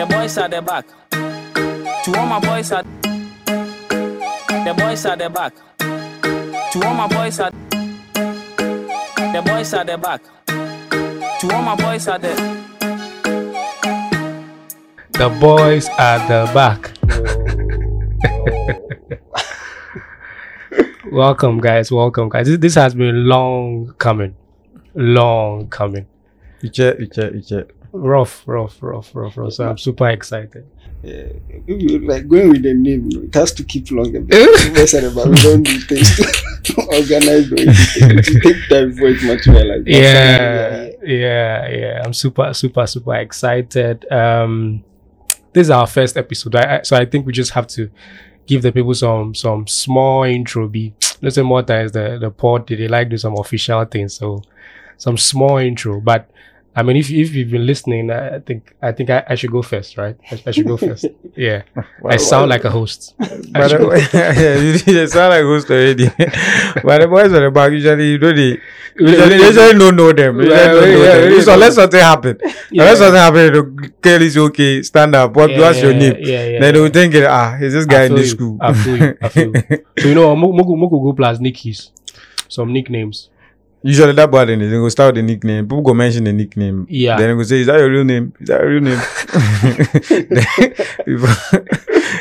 The boys at the back. To all my boys at the boys at the back. To all my boys at the boys at the back. To all my boys at the The boys at the back. welcome, guys. Welcome, guys. This, this has been long coming. Long coming. Iche, Iche, Iche. Rough, rough, rough, rough, rough. So I'm super excited. Yeah, like going with the name, it has to keep long a bit. Mess about we don't do things to organize it take- it take time before it. But yeah, yeah, yeah. I'm super, super, super excited. Um, this is our first episode, I, I- so I think we just have to give the people some some small intro. Be listen more times the the pod they like do some official things, so some small intro. But I mean, if if you've been listening, I think I think I, I should go first, right? I, I should go first. Yeah, I sound like a host. But the, yeah, you, sound like a host already. but the boys on the back usually you know they usually, usually don't know them. Usually Yeah, don't know yeah, them. yeah, so yeah. something happen. Yeah. Let something happen. The girl is okay. Stand up. What Yeah, what's your name? yeah, yeah, then they will think ah, is this guy in this school? I feel you. I feel you. So you know, Moku Moku go plus Nickies, some nicknames. Usually that bad in it. They go start with the nickname. People go mention the nickname. Yeah. Then they go say, Is that your real name? Is that your real name? Before,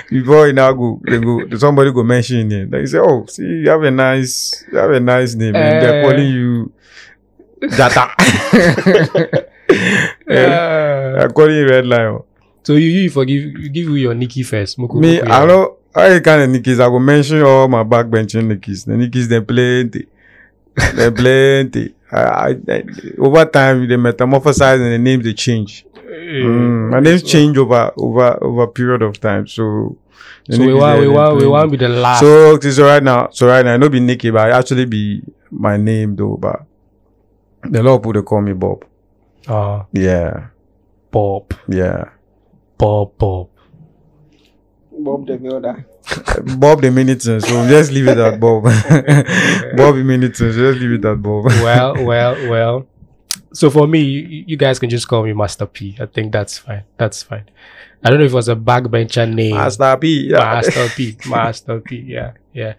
before you now go, they go somebody go mention it. You say, Oh, see, you have a nice you have a nice name. and they're Eh. calling you Jata. yeah. They're calling you Red Lion. So you, you forgive you give you your Nikki first. Moku, Me, Moku, I know I kind of Nickies. I go mention all my backbenching Nickies. The Nickies, they plenty. They plenty. I, I, I, over time, they metamorphosize and the names they change. Mm, my names change over over over a period of time. So, So we Nickies, want we they want we plenty. want be the last. So, okay, so right now, so right now, it no be Nicky, but I actually be my name though. But a lot of people they call me Bob. uh, Yeah, Bob, yeah. Bob, Bob. Bob the Builder. Bob the Minutes, so just leave it at Bob. Bob the Minutes, so just leave it at Bob. Well, well, well. So for me, you, you guys can just call me Master P. I think that's fine. That's fine. I don't know if it was a backbencher name. Master P. Yeah. Master P. Master P. Yeah, yeah.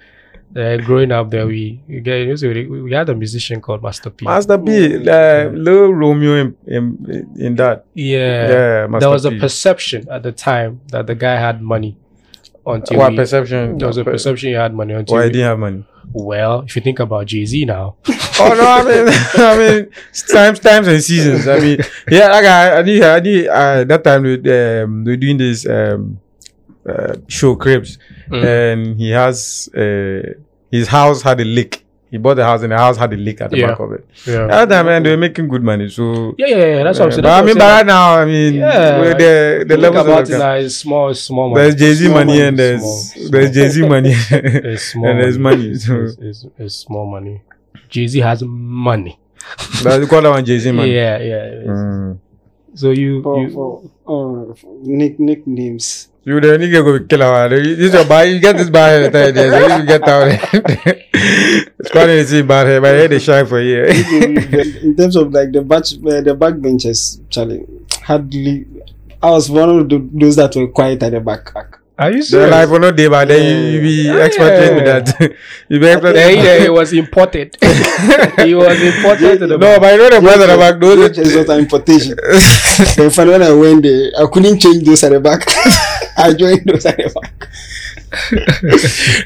Uh, growing up there, we we, get, you we we had a musician called Master P. Master P. Uh, little Romeo in, in, in that. yeah. Yeah, Master there was a P. perception at the time that the guy had money until What we- perception? there was a perception he had money until Why I didn't have money? well if you think about jay-z now oh no, I mean, I mean, times, times and seasons. I mean, yeah, like I, I did, I did, uh, that time we, um, we doing this um, uh, show cribs, Mm. and he has uh, his house had a leak. He bought the house, and the house had a leak at the Yeah. back of it. yeah That time, man, they were making good money. So, yeah yeah, yeah that's what i'm saying but I mean, by saying. now, I mean, Yeah, with the the levels about it now it's small small money there's Jay Z Small money and there's small, there's. Jay Z money It's small and there's money. It's, So it's, it's, it's small money jay-z has money that's call that one Jay Z money. yeah yeah. Mm. So you, For, you for, uh, nick, nicknames. You the nigga go kill our This is your buy. You get this bad hair time there. So you get out. it's funny to see bad hair, but I had they for you. in terms of like the batch, uh, the backbenchers, Charlie, hardly. I was one of the, those that were quiet at the back. Are you The serious life will oh, not day, but then you, you be Yeah. expecting with that. you be expecting. yeah, yeah, it was imported he was imported to the No, but you know the brother back those. It's not an importation. In fact, when I went there, I couldn't change those at the back. I joined those at the back.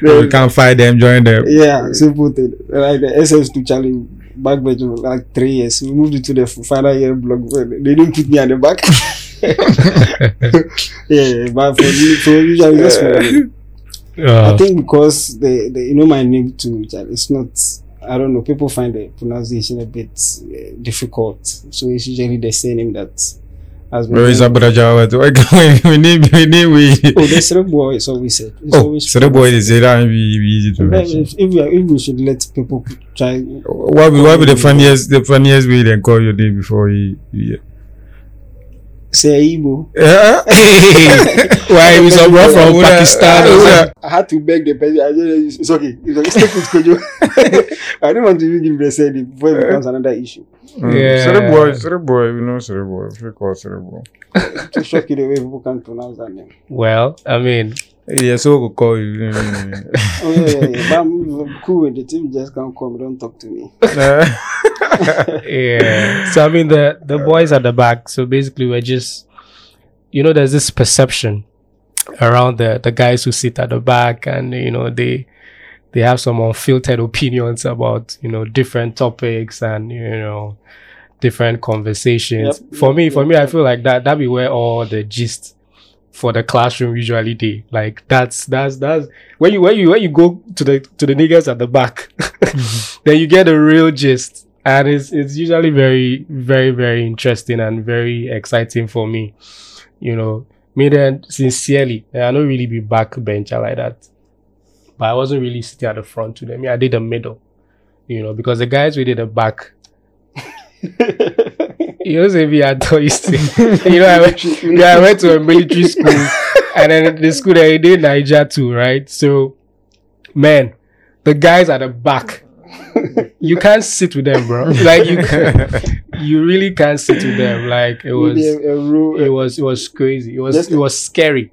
we can't fight them. Join them. Yeah, simple thing. Like the SS2 Charlie backbench was like three years. We moved it to the final year block. They didn't put me at the back. yeah, but for me, for usually just for Uh, I think because the, the you know my name too, it's not. I don't know. People find the pronunciation a bit uh, difficult, so it's usually the same name that has been. Where is Abu Dhabi? We need, we need, we. Oh, the cerebral boy is always said. It's Oh, always so boy is there and be be easy to If, if, if, we are, if we should let people try, What be what be the funniest the funniest way they call your name before he, he Say Igbo. Yeah. Why we some bro from Would I- Pakistan? or would I- something? I had to beg the person. I said, it's okay. It's okay. Stay put, Kojo. I don't want to even give the send before it becomes another issue. Mm. Yeah. Cere boy, Cere boy, you know Cere boy. If you call Cere boy. To shock you the way people can pronounce that name. Well, I mean, Yeah, so we could call you. Mm. Oh, yeah, yeah, yeah. But I'm cool with the team. Just can't come. Don't talk to me. yeah. So I mean, the the boys at the back. So basically, we're just, you know, there's this perception around the the guys who sit at the back, and you know, they they have some unfiltered opinions about you know different topics and you know different conversations. Yep, for yep, me, for yep, me, I feel like that that be where all the gist for the classroom usually day. Like that's that's that's when you when you when you go to the to the niggas at the back, then you get the real gist. And it's it's usually very, very, very interesting and very exciting for me. You know, me then sincerely, I don't really be backbencher like that. But I wasn't really sitting at the front to them. I did the middle. You know, because the guys we did the back. You know, say me I thought you know, I went, yeah, I went to a military school and then the school that I did Naija too, right? So, man, the guys at the back, you can't sit with them, bro. Like you, can, you really can't sit with them. Like it was, a, a it was, it was crazy. It was, it was scary,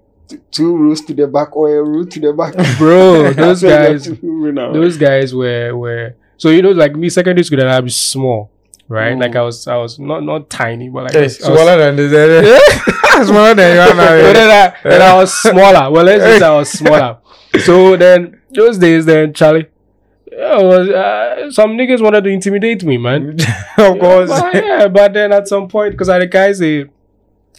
two rules to the back or a rule to the back. bro. Those That's what you have guys, to do now. those guys were were so you know like me secondary school that I'm small, right? Mm. Like I was I was not not tiny, but like Hey, I was- smaller than this. eh? Smaller than you are but then, now. I, then I was smaller. Well, let's just say I was smaller. So then those days, then Charlie, yeah, was, uh, some niggas wanted to intimidate me, man. Of course. But, yeah, but then at some point, because I the guys say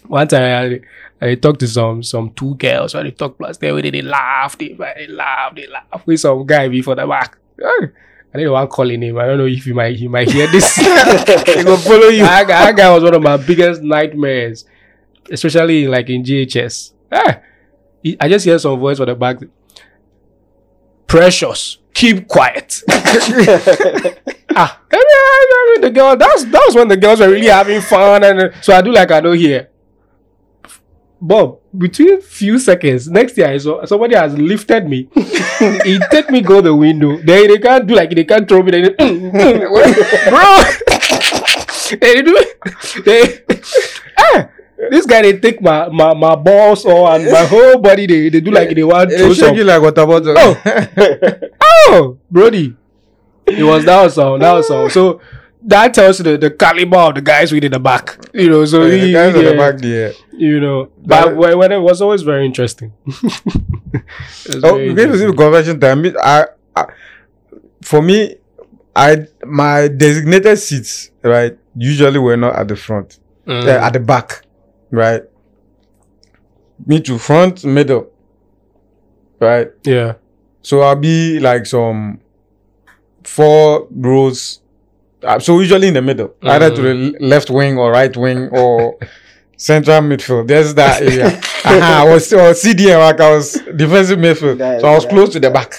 one time I, I talked to some some two girls, so they talk plus they they, they laugh, they, they laugh, they laugh with some guy before the back. I didn't want calling him. I don't know if he might he might hear this. He go follow you. that, guy, that guy was one of my biggest nightmares, especially like in GHS. Ah, he- I just hear some voice from the back. Precious, keep quiet. ah, I mean, I, I mean, the girl. That's that was when the girls were really having fun, and so I do like I don't hear. Bob, between few seconds, next year I saw somebody has lifted me. he take me go the window. Then they can't do like they can't throw me. They, bro, they do. They, ah, this guy they take my my, my balls or and my whole body. They, they do like they want to throw shake some. you like water bottle. Oh. Oh, Brody. It was that was song. That was song. So that tells the, the caliber of the guys we did the back. You know, so the he, guys at the yeah, back there. you know. That- But when, when it was always very interesting. Oh, we're to see the convention time. I, I, for me, I my designated seats, right, usually were not at the front, Mm. uh, at the back, right. Me to front, middle, right. yeah. So I'll be like some four rows. Uh, so usually in the middle, either to the left wing or right wing or central midfield. There's that area. uh-huh, I was or CDM, like I was defensive midfield. That- so I was that- close to the back.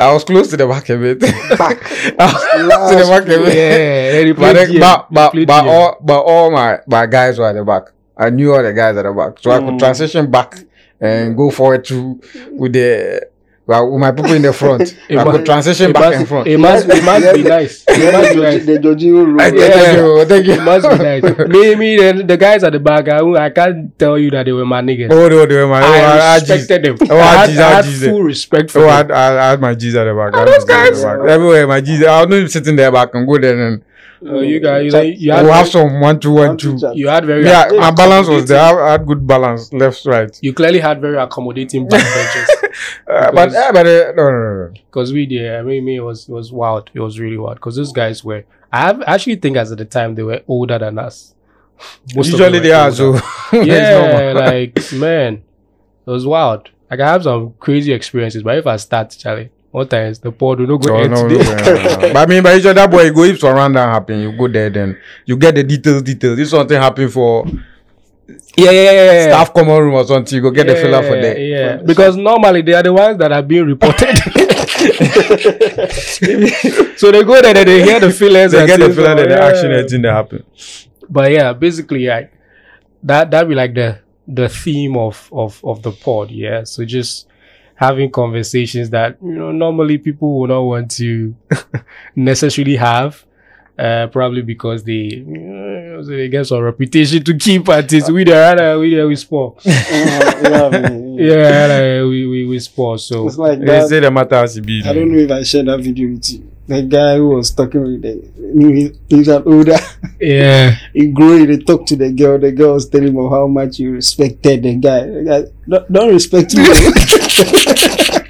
I was close to the back a bit. Back. Close to the back a bit. Then he But, then, but, but, but all but all my, my guys were at the back. I knew all the guys at the back. So I could Mm. transition back and go forward to with the well, with my people in the front. It I must- could transition it back must, and front. It must, it must be nice. It must be nice. the Jorginho rule. I- Yeah. Thank you, thank you. It must be nice. Me, me, then the guys at the back, I, I can't tell you that they were my niggas. Oh, no, they were my, oh, I I, I, respected them. Oh, I I had, G's, I I had G's. full respect for Oh, I, them. had- I, I had my G's at the back. I had those my G's at guys- back. Everywhere, my G's. I was not even sitting there back and go there and Uh, you guys, you, know, you had we'll have very, some one, two, one, One, two, two. chat. you had very Yeah, my balance was there. I had good balance, left, right. You clearly had very accommodating backbenchers Uh, but, Because- uh, but uh, no, no, no, no. because we did. I mean, me it was it was wild. It was really wild because those guys were. I have, actually think as at the time they were older than us. Most Usually they are, so yeah, like man, it was wild. Like I have some crazy experiences, but if I start, Charlie, one times the pod will not go Oh, no, no, no, no, no. But I mean, by each other boy, you go if surround that happen, you go there, then you get the details, details. If something happen for Yeah, yeah, yeah, yeah. staff common room or something, you go get the filler for Yeah, there. Yeah, because normally they are the ones that are being reported. so they go there, and they hear the fillers. They and get the things filler, like then the that. action, everything that happen. But yeah, basically, like that that be like the the theme of of of the pod. Yeah. So just having conversations that you know normally people will not want to necessarily have. Uh, probably because they, you know, so they get some reputation to keep at it. We there, rather we there we sport. Uh, you know what I mean? Yeah, rather we we we sport. So It's like They that. say the matter as it be. I don't know if I shared that video with you. The guy who was talking with the, he's an older, yeah, he grew, he talked to the girl. The girl was telling him how much he respected the guy. The guy, don't, don't respect me.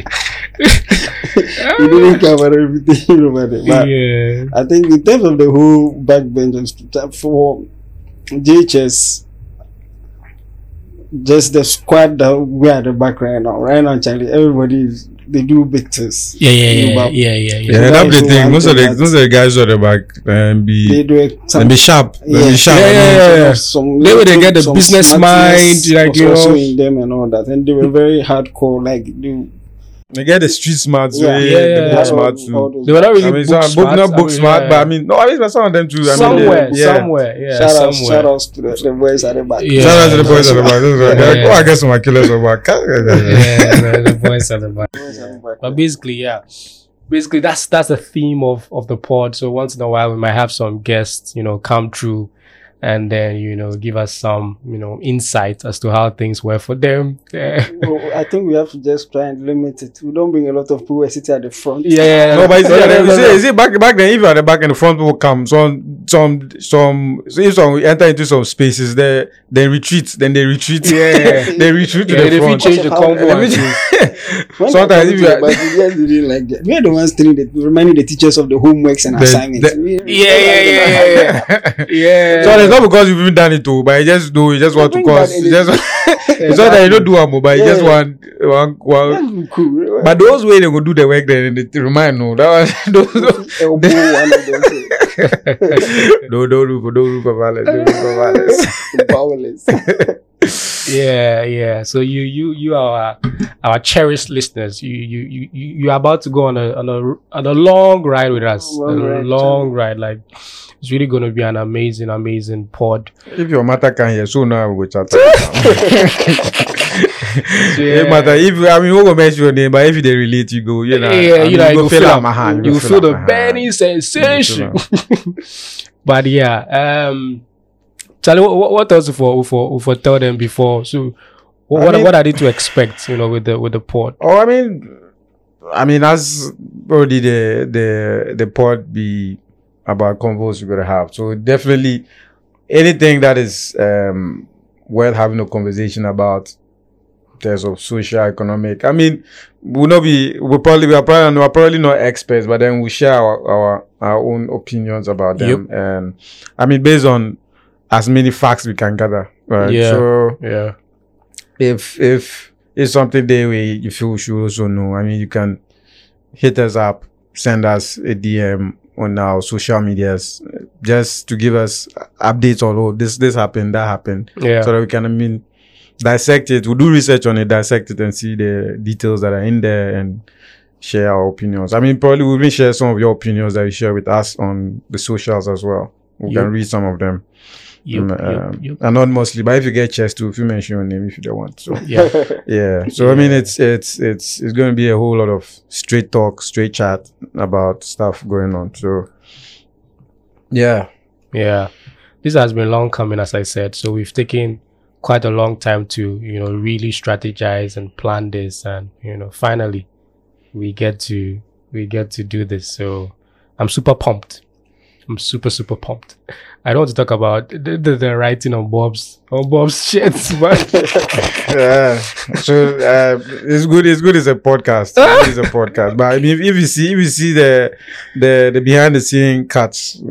he didn't care about everything over there. But yeah, I think in terms of the whole backbenchers uh, for JHS, just the squad that we are at the back right now. Right now, Charlie, everybody is, they do big things. yeah, yeah, You know, yeah, yeah, yeah, yeah. Yeah, that's the thing. Most of the most of the guys at the back um, They do it. they some- be sharp. They Yeah. be sharp. Yeah, I mean, yeah, yeah. Some, They would get the business mind, like, you know. in them and all that, and they were very hardcore. Like they, They get the street smart Yeah. way, Yeah, the yeah, book yeah. smart all- too. They were not really I mean, book some smart. book not I book mean, smart, yeah. but I mean, no, I mean, some of them too. I somewhere, they, yeah. somewhere, yeah, shout out, shout outs to the, the boys at the back. Yeah. Shout out to the boys at the back. This is like, Yeah. Go and get some killers at the back. yeah, the, the the back. Boys at the back. But basically, yeah. Basically, that's that's the theme of of the pod. So once in a while, we might have some guests, you know, come through, and then you know give us some you know insight as to how things were for them. Well, I think we have to just try and limit it. We don't bring a lot of people who sit at the front. yeah. yeah. No, but you see, Yeah, you see, you see, back back then, if you're at the back and the front will come, some some some so if some enter into some spaces, they they retreat, then they retreat, Yeah. they retreat to Yeah, the if front. change the How- combo, Let me and just- When Sometimes they if come you are- the back, you just didn't like that. We're the ones telling the reminding the teachers of the homeworks and The- assignments. the- We- Yeah, yeah, yeah, yeah, yeah. yeah. So it's not because you've even done it too, but you just do, you just want to cause, you just, it's not that you don't do them, but you just want, want That's cool. but those way they go do the work then they remind no that was those, those elbow one of them. no don't do for don't do for violence don't do for violence Powerless. Yeah yeah. So you you you are our, our cherished listeners. You you you you are about to go on a on a on a long ride with us. Long a ride, long ride. Like it's really going to be an amazing amazing pod. If your matter can hear so now we go chat Yeah. It matter if I mean we go mention your name but if they relate you go you know yeah, I you mean, know, you go feel, feel a hand you go feel the burning sensation. but yeah, um, Charlie, what, what else for for for tell them before? So, what what, mean- what are they to expect? You know, with the with the pod. Oh, I mean, I mean, as already the the the pod be about convos we're gonna have. So definitely anything that is um worth having a conversation about terms of social, economic. I mean, we'll not be we probably we are probably we're probably not experts, but then we share our our, our own opinions about them. And I mean, based on as many facts we can gather. Right. Yeah. So Yeah, if if it's something there where you feel we should also know, I mean, you can hit us up, send us a DM on our social medias, just to give us updates on oh this this happened, that happened, yeah, so that we can I mean dissect it. We'll do research on it, dissect it, and see the details that are in there and share our opinions. I mean, probably we'll even share some of your opinions that you share with us on the socials as well. We Yep. can read some of them Um, yup, um, yup. anonymously. But if you get chest to, if you mention your name, if you don't want, so yeah, yeah. So I mean, it's it's it's it's going to be a whole lot of straight talk, straight chat about stuff going on. So yeah, yeah. This has been long coming, as I said. So we've taken quite a long time to you know really strategize and plan this, and you know finally we get to we get to do this. So I'm super pumped. I'm super super pumped. I don't want to talk about the, the, the writing on Bob's on Bob's shit, but yeah. So uh, it's good. It's good. It's a podcast. It's a podcast. But I mean, if, if you see, if you see the the the behind the scene cuts,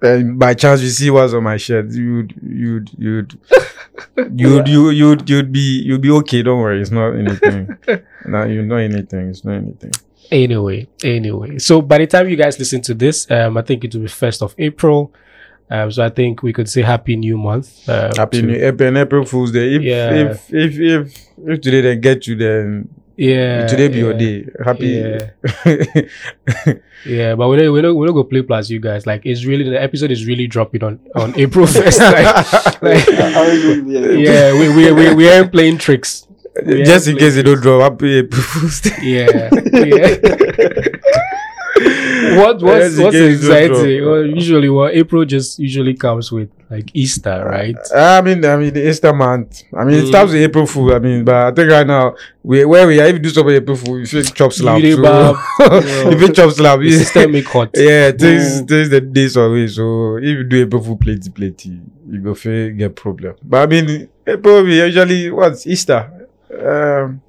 and by chance you see what's on my shirt, you'd you'd you'd you'd you you'd you'd be you'd be okay. Don't worry. It's not anything. no, you know anything. It's not anything. Anyway, anyway. So by the time you guys listen to this, um, I think it will be first of April. Um, so I think we could say Happy New Month. Um, Happy to- New April, April Fool's Day. If, Yeah. if if if if today they get you, then Yeah. Today be your day. Happy. Yeah. Yeah, but we don't we don't we don't go play plus you guys. Like it's really the episode is really dropping on on April first. like, like, I will yeah. yeah, we we we we ain't playing tricks. We Just in case you don't drop, happy April Fool's Day. Yeah, yeah. what what's what's you exciting? Well, usually, well, April just usually comes with like Easter, right? I mean, I mean, the Easter month. I mean, it Mm. starts with April Fool. I mean, but I think right now, we where we are, if you do something April Fool, you should chop slap. dey So, if you chop slap, you system make hot. yeah, things Mm. things the days away. So if you do April Fool plenty, plenty, you go feel get problem. But I mean, April we usually what's Easter, um,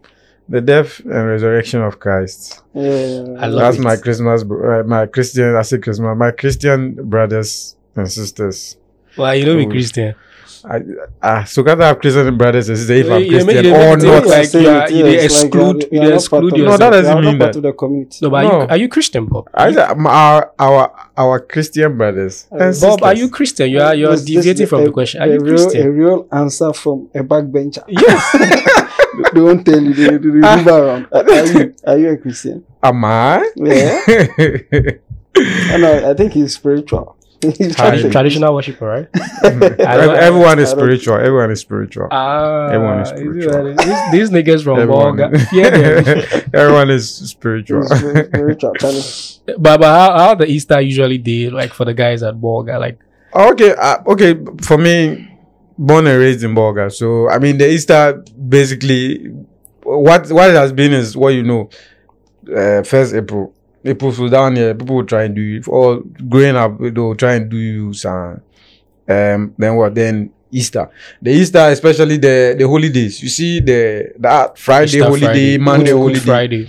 the death and resurrection of Christ. Yeah. I love That's it. my Christmas, uh, my Christian. I say Christmas, my Christian brothers and sisters. Well, you know me Oh. Christian. I ah, so can't have Christian brothers and sisters if Well, I'm you dey make- Christian you dey or make not. like you are- you yeah, dey it's like exclude- you you are dey not exclude part of- yourself. No, that doesn't mean that. of the community. No, but are No. you are you Christian, Bob? I said um, our our our Christian brothers and Bob, Bob, sisters. are you Christian? You are you are This- this deviating is from a- the question. Are a you real, Christian? A real answer from a backbencher. Yes. they won't tell you. They, they move around. Are are you, are you a Christian? Am I? Yeah. I. I think he's spiritual. He's Tradi- Traditional worshiper, right? Ev- Everyone is spiritual. Everyone is spiritual. Ah, Everyone is spiritual. These, these niggas from Everyone, Bolga. Yeah, everyone is spiritual. Spiritual. But but how, how the Easter usually did, like for the guys at Bolga? Like okay, uh, okay. For me, born and raised in Bolga, so I mean the Easter basically what what it has been is what you know. Uh, first April, April Fool down here, people will try and do you. Or growing up, they will try and do you some. Um, then what? Then Easter. The Easter, especially the the holidays. You see the that Friday Easter holiday, Friday, Monday Good holiday. Friday.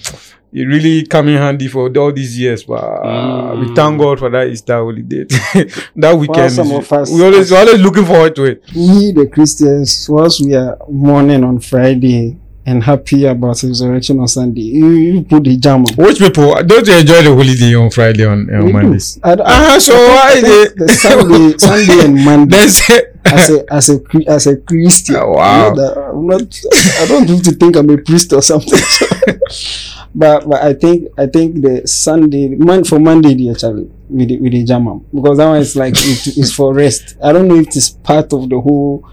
It really come in handy for all these years. But uh, we Mm. thank God for that Easter holiday. that weekend, some of us- we always we're always looking forward to it. We, the Christians, once we are mourning on Friday and happy about resurrection on Sunday, you, you put the jam on. Which people don't you enjoy the holiday on Friday on, on We do. Mondays? I, don't- Ah, so why I the Sunday, Sunday and Monday That's it. as a as a as a Christian. Oh, wow. you know that I'm not. I don't need to think I'm a priest or something. but but I think I think the Sunday man for Monday the actually with the, with the jam because that one is like it, it's for rest. I don't know if it's part of the whole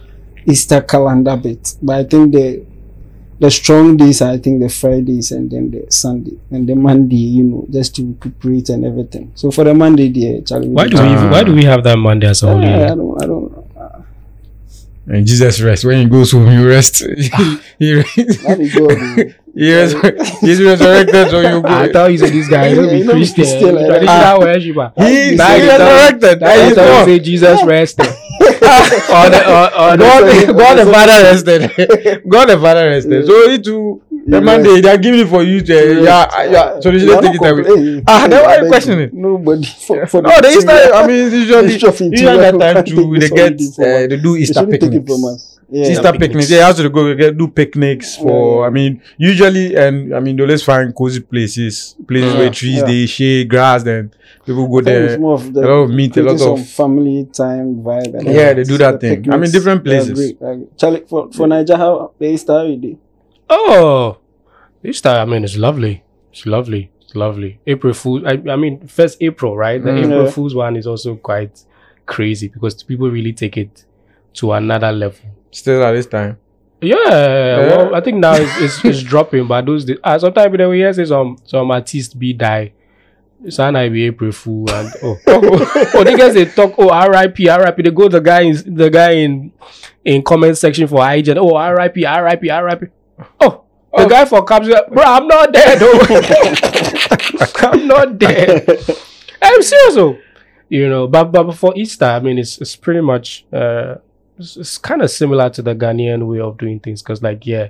Easter calendar bit, but I think the the strong days are I think the Fridays and then the Sunday and the Monday, you know, just to recuperate and everything. So for the Monday, the actually Why do we Ah. why do we have that Monday as a I, I holiday? don't I don't know. And Jesus rest. When he goes home, you rest. he, That is God. he res- he's resurrected, so you go. I thought you said this guy, you know, be you know, be Christian, Christian, like that. traditional worshiper. He, he Now resurrected. Now you He's tell me gone. say Jesus rested. Or the or, or God, the, God the Father rested. God the Father rested. So it too. The. Monday they are giving it for you to uh, yeah yeah. So they should take it away. Ah, then why you beg questioning it? Nobody. For, for No, the Easter. I mean, usually usually that time too. They get uh, us. they do Easter picnics. From us. Yeah. Easter picnics. picnics. They have to go get, do picnics for. Yeah. I mean, usually, and I mean, they always find cozy places, places Yeah. where trees, Yeah. they shade grass, then people go I it's there. more of the a lot of meat, a lot of- family time vibe. And Yeah, they do that the thing. I mean, different places. great, they are great. Charlie, for for Naija, how the Easter holiday? Oh, Easter. I mean, it's lovely. It's lovely. It's lovely. April Fool. I, I mean, first April, right? The Mm. April Yeah. Fool's one is also quite crazy because people really take it to another level. Still at this time. Yeah, well, I think now it's, it's, it's dropping, but those days, uh, sometimes then we hear say some some artists be die. Son I be April Fool and oh oh, oh niggas they talk oh R.I.P. R.I.P. They go the guy in the guy in in comment section for IGN oh R.I.P. R.I.P. R.I.P. Oh the guy for Caps bro I'm not dead oh I'm not dead I'm serious oh you know but but for Easter I mean it's it's pretty much uh it's, it's kind of similar to the Ghanaian way of doing things because like yeah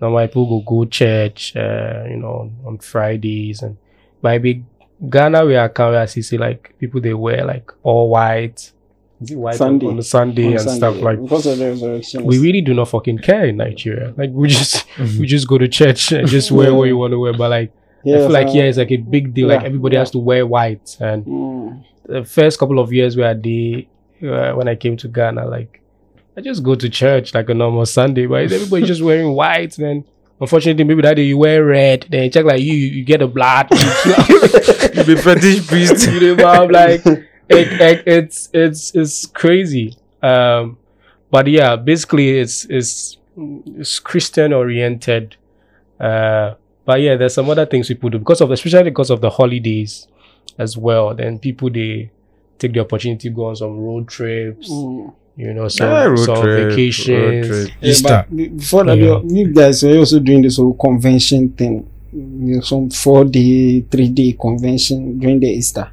normal people go go church uh you know on, on Fridays and by big Ghana we are kind of see like people they wear like all white is it white on- Sunday. on the Sunday On and Sunday, stuff like because of the resurrection. we really do not fucking care in Nigeria like we just we just go to church and just wear what you want to wear but like I feel like uh, yeah it's like a big deal like everybody yeah. has to wear white and mm, the first couple of years where I did uh, when I came to Ghana, like I just go to church like a normal Sunday, but everybody's just wearing white, Then unfortunately, maybe that day you wear red, then you check like you, you get a blood. You be fetish priest. you know, I'm like, it, it, it's it's it's crazy. Um, but yeah, basically, it's it's it's Christian oriented. Uh, but yeah, there's some other things people do because of especially because of the holidays as well. Then people they take the opportunity to go on some road trips. Mm. You know, some, Yeah, road some trip, road vacations. Yeah, Easter. before that, Yeah. you you guys were also doing this whole convention thing. You know, some four day, three day convention during the Easter.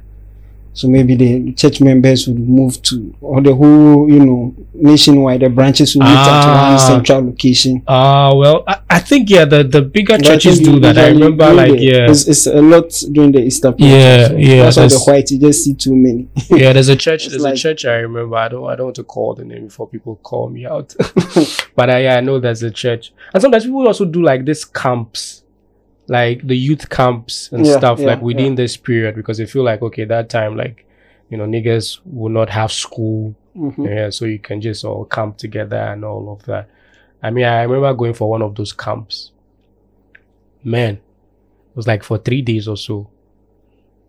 So maybe the church members would move to, or the whole, you know, nationwide, the branches would meet at Ah. one central location. Ah, well, I, I think yeah, the the bigger But churches do that. I remember like yeah, it's, it's a lot during the Easter. period. Yeah, So yeah, That's why the white you just see too many. yeah. There's a church. There's like- a church I remember. I don't. I don't want to call the name before people call me out. but I, yeah, I know there's a church, and sometimes people also do like this camps, like the youth camps and Yeah, stuff, yeah, like within this period because they feel like okay, that time like you know niggas will not have school, Mhm. yeah, so you can just all camp together and all of that. I mean, I remember going for one of those camps. Man, it was like for three days or so.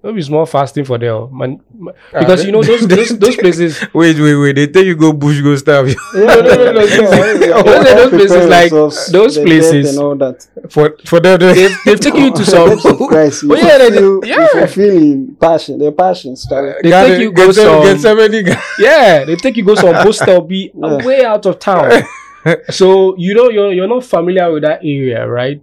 Maybe small fasting for them, man. man- ah, Because you know those those, those places. Wait, wait, wait. They tell you go bush, go starve. Yeah, no, no, no, no, Those places like- those places- and all that. for for them. they- They've, they've taken you to some. Death of Christ, you Oh, yeah, they- fulfill- yeah. you fulfilling passion, the passion story. They Got take you go some- some- get somebody. guy. Yeah, they take you go some postal be Yeah. way out of town. so you know you're you're not familiar with that area, right?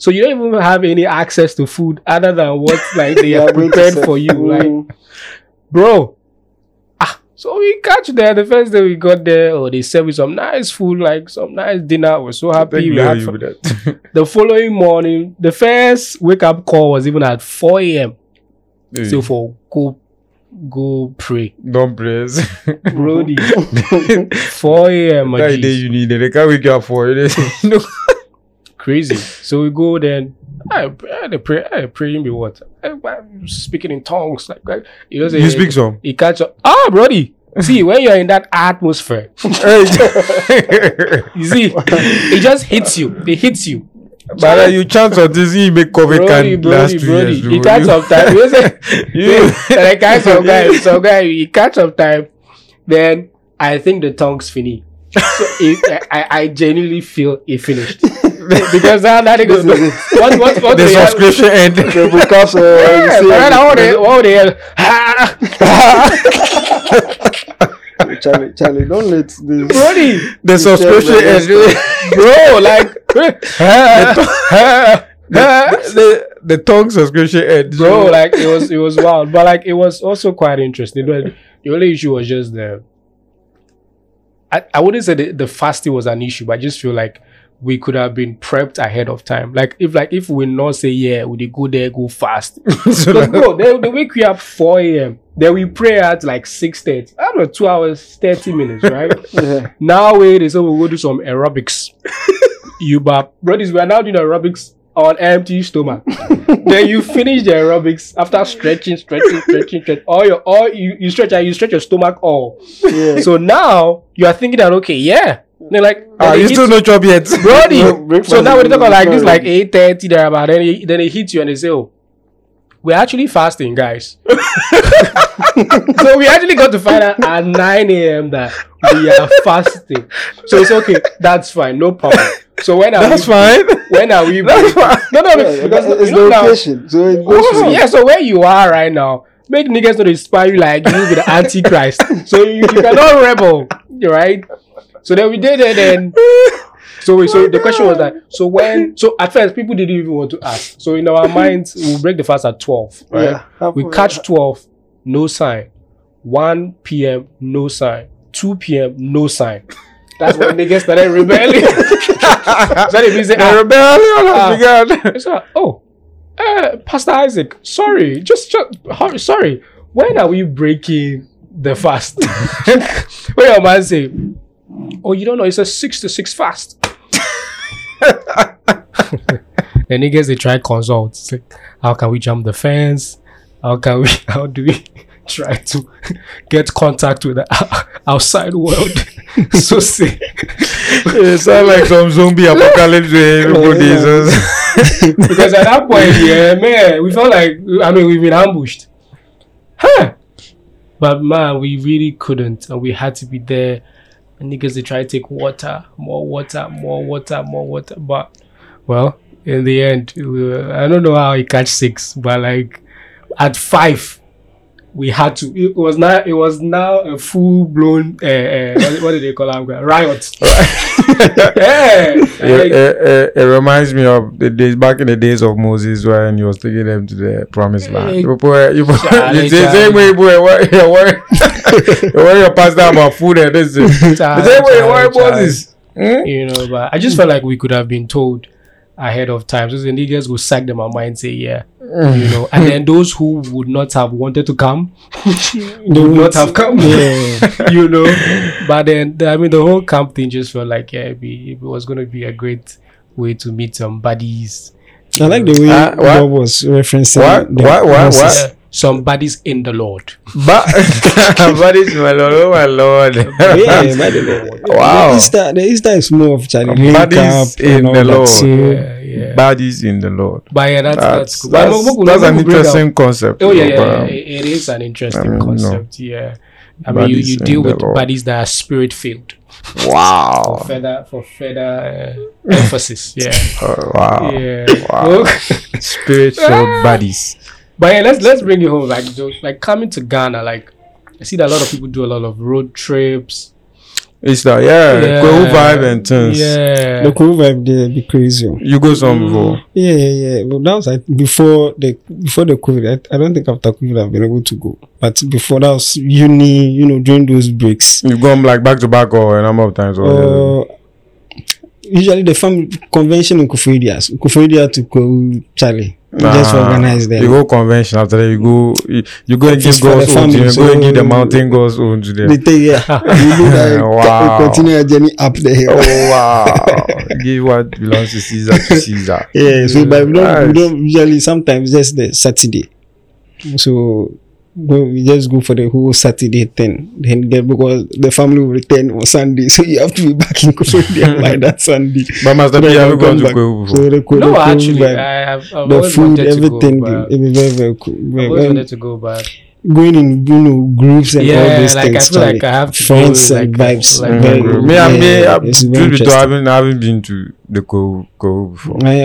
So you don't even have any access to food other than what like they have prepared for you, like Mm. bro. Ah, so we catch there the first day we got there. Oh, they served with some nice food, like some nice dinner. We're so happy. We had fun. that. The following morning, the first wake up call was even at 4 a.m. So for go go pray. Don't praise. Brody. 4 a.m. That day you need it. They can't wake you up for it. no. Crazy. So we go then. I pray, I pray, I praying be what? I, I'm speaking in tongues, like, like you know. say- You speak some. He catch up. Ah, Brody. See when you're in that atmosphere, you see, it just hits you. It hits you. But uh, you chance on this, you make COVID Brody, can last Brody, two Brody. years. He catch up time. You say, you- like catch some guy, some guy. He catch up time. Then I think the tongues finish. So it, I, I genuinely feel it finished because now that nigga what what what the they have- subscription end. The broadcast, uh, Yeah, man, I want it. to, what the hell? Charlie, Charlie, don't let this. Brody, the subscription end. bro, like, the, the tongue subscription end. bro, like it was, it was wild, but like it was also quite interesting. But the only issue was just the, I, I wouldn't say the, the fasting was an issue, but I just feel like we could have been prepped ahead of time. Like if, like if we not say yeah, we go there, go fast. so bro, they, they wake you up 4 a.m. Then we pray at like 6.30. I don't know, two hours, 30 minutes, right? Yeah. now wait, they say we'll go do some aerobics. you bab. Brothers, we are now doing aerobics on empty stomach. then you finish the aerobics after stretching, stretching, stretching, stretching. All your all you, you stretch and you stretch your stomach all. Yeah. So now you are thinking that okay, yeah. They're like, Ah, then you it still no job yet. Brody. No, So now when they talk about like this, like eight thirty there about, then it, then it hits you and they say, "Oh, we're actually fasting, guys." so we actually got to find out at nine a.m. that we are fasting. So it's okay. That's fine. No problem. So when are That's we, fine. When are we? That's fine. No, no, Yeah, because it's you know the now. so it goes Oh, yeah, so where you are right now, make niggas not inspire you like you be the antichrist. so you, you cannot rebel, right? So then we did it and so we, so the question was that so when so at first people didn't even want to ask. So in our minds we'll break the fast at twelve, right? Yeah. We catch twelve, no sign. One PM, no sign. Two PM, no sign. That's when niggas started rebelling. so they say, ah, rebellion has begun. it's like, oh, uh, Pastor Isaac, sorry, just, just sorry. When are we breaking the fast? when your man say, oh, you don't know, it's a six to six fast. the niggas they try consult. It's like, how can we jump the fence? How can we? How do we try to get contact with the outside world? so say, it sounds like some zombie apocalypse where everybody is. because at that point, yeah, man, we felt like I mean we've been ambushed. Huh. But man, we really couldn't, and we had to be there. And niggas they try to take water, more water, more water, more water. But well, in the end, uh, I don't know how he catch six, but like at five, we had to. It was now it was now a full blown uh, uh, what, what do they call it? Riot. yeah. It, like- it, it, it reminds me of the days back in the days of Moses when he was taking them to the promised land. Eh, You put, you put, Charlie, the same Charlie. way you put, you worry, you worry your pastor about food and this. thing. The Charlie, same way you worry Charlie, Moses. Hmm? you know, but I just felt like we could have been told ahead of time. So the niggas would sack them our mind, say, yeah, you know, and then those who would not have wanted to come They would not have come, Yeah. you know. But then, the- I mean, the whole camp thing just felt like, yeah, it'd be, it was going to be a great way to meet some buddies. I like the way Uh, what? Bob was referencing. What? the What? What? What? Yeah, some buddies in the Lord. But, but it's my lord, oh my lord. Yeah, by the, Wow. The Easter, the Easter is more of Charlie link Buddies up in the. Lord. So, Yeah, yeah. Bodies in the Lord. But yeah, that's, that's, That's, cool. that's, But Moku- that's Moku an interesting concept. Oh yeah, yeah, yeah. It, it is an interesting I mean, no. concept. Yeah, I mean, you, you deal with Lord. bodies that are spirit filled Wow. for further for further uh, emphasis. Yeah, Oh, wow. yeah. Wow. Okay. Spiritual bodies. But yeah, let's let's bring it home. Like just, like coming to Ghana, like I see that a lot of people do a lot of road trips. It's like, yeah, cool vibe and things. Yeah, the cool vibe there be crazy. You go some before. Yeah, yeah, yeah. But that was like before the before the COVID. I, I don't think after COVID I've been able to go. But before that was uni, you know, during those breaks. You go like back to back or a number of times. Or Uh, usually the family convention in Kufridia, Kufridia to go Charlie. We just Nah, organize them. You go convention after that. You go. You, you go and give God's own. them. Go and give the mountain God's own to them. They take yeah. we do that. Wow. Continue our journey up the hill. Oh wow! give what belongs to Caesar to Caesar. Yeah, so but we don't, we don't usually sometimes just the Saturday. So we just go for the whole Saturday thing. Then get because the family will return on Sunday, so you have to be back in Kosovo like that Sunday. But Master P, Then have you you gone to back. Before? So the, cool, no, the actually, vibe, I, I've, I've the food, everything, go, but it be very very cool. I've always wanted to go, but going in you know groups and all yeah, those like I things. feel like I have to friends go, and like, vibes. Like, very, Mm, me, I, me, yeah, I, it's truth very be told, I interesting. haven't, haven't been to the Kwahu Kwahu before. I,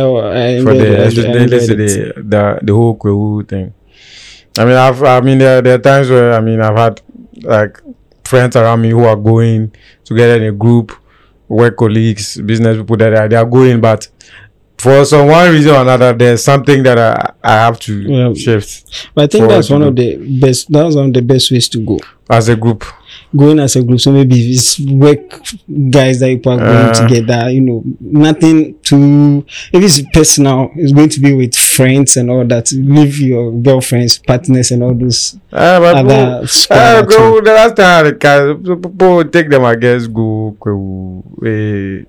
I For enjoyed the, it. I especially enjoyed let's say it. the, the the whole Kwahu thing. I mean, I've, I mean, there, there are times where I mean, I've had like friends around me who are going together in a group, work colleagues, business people that are, they are going, but for some one reason or another, there's something that I, I have to Yeah. shift But I think that's one do. of the best. That's one of the best ways to go. as a group. Going as a group. So maybe it's work guys that you are going Uh. together. You know, nothing too. If it's personal, it's going to be with friends and all that. Leave your girlfriends, partners, and all those Uh, but other people- Uh, go the last time the ca- people take them I guess go go eh,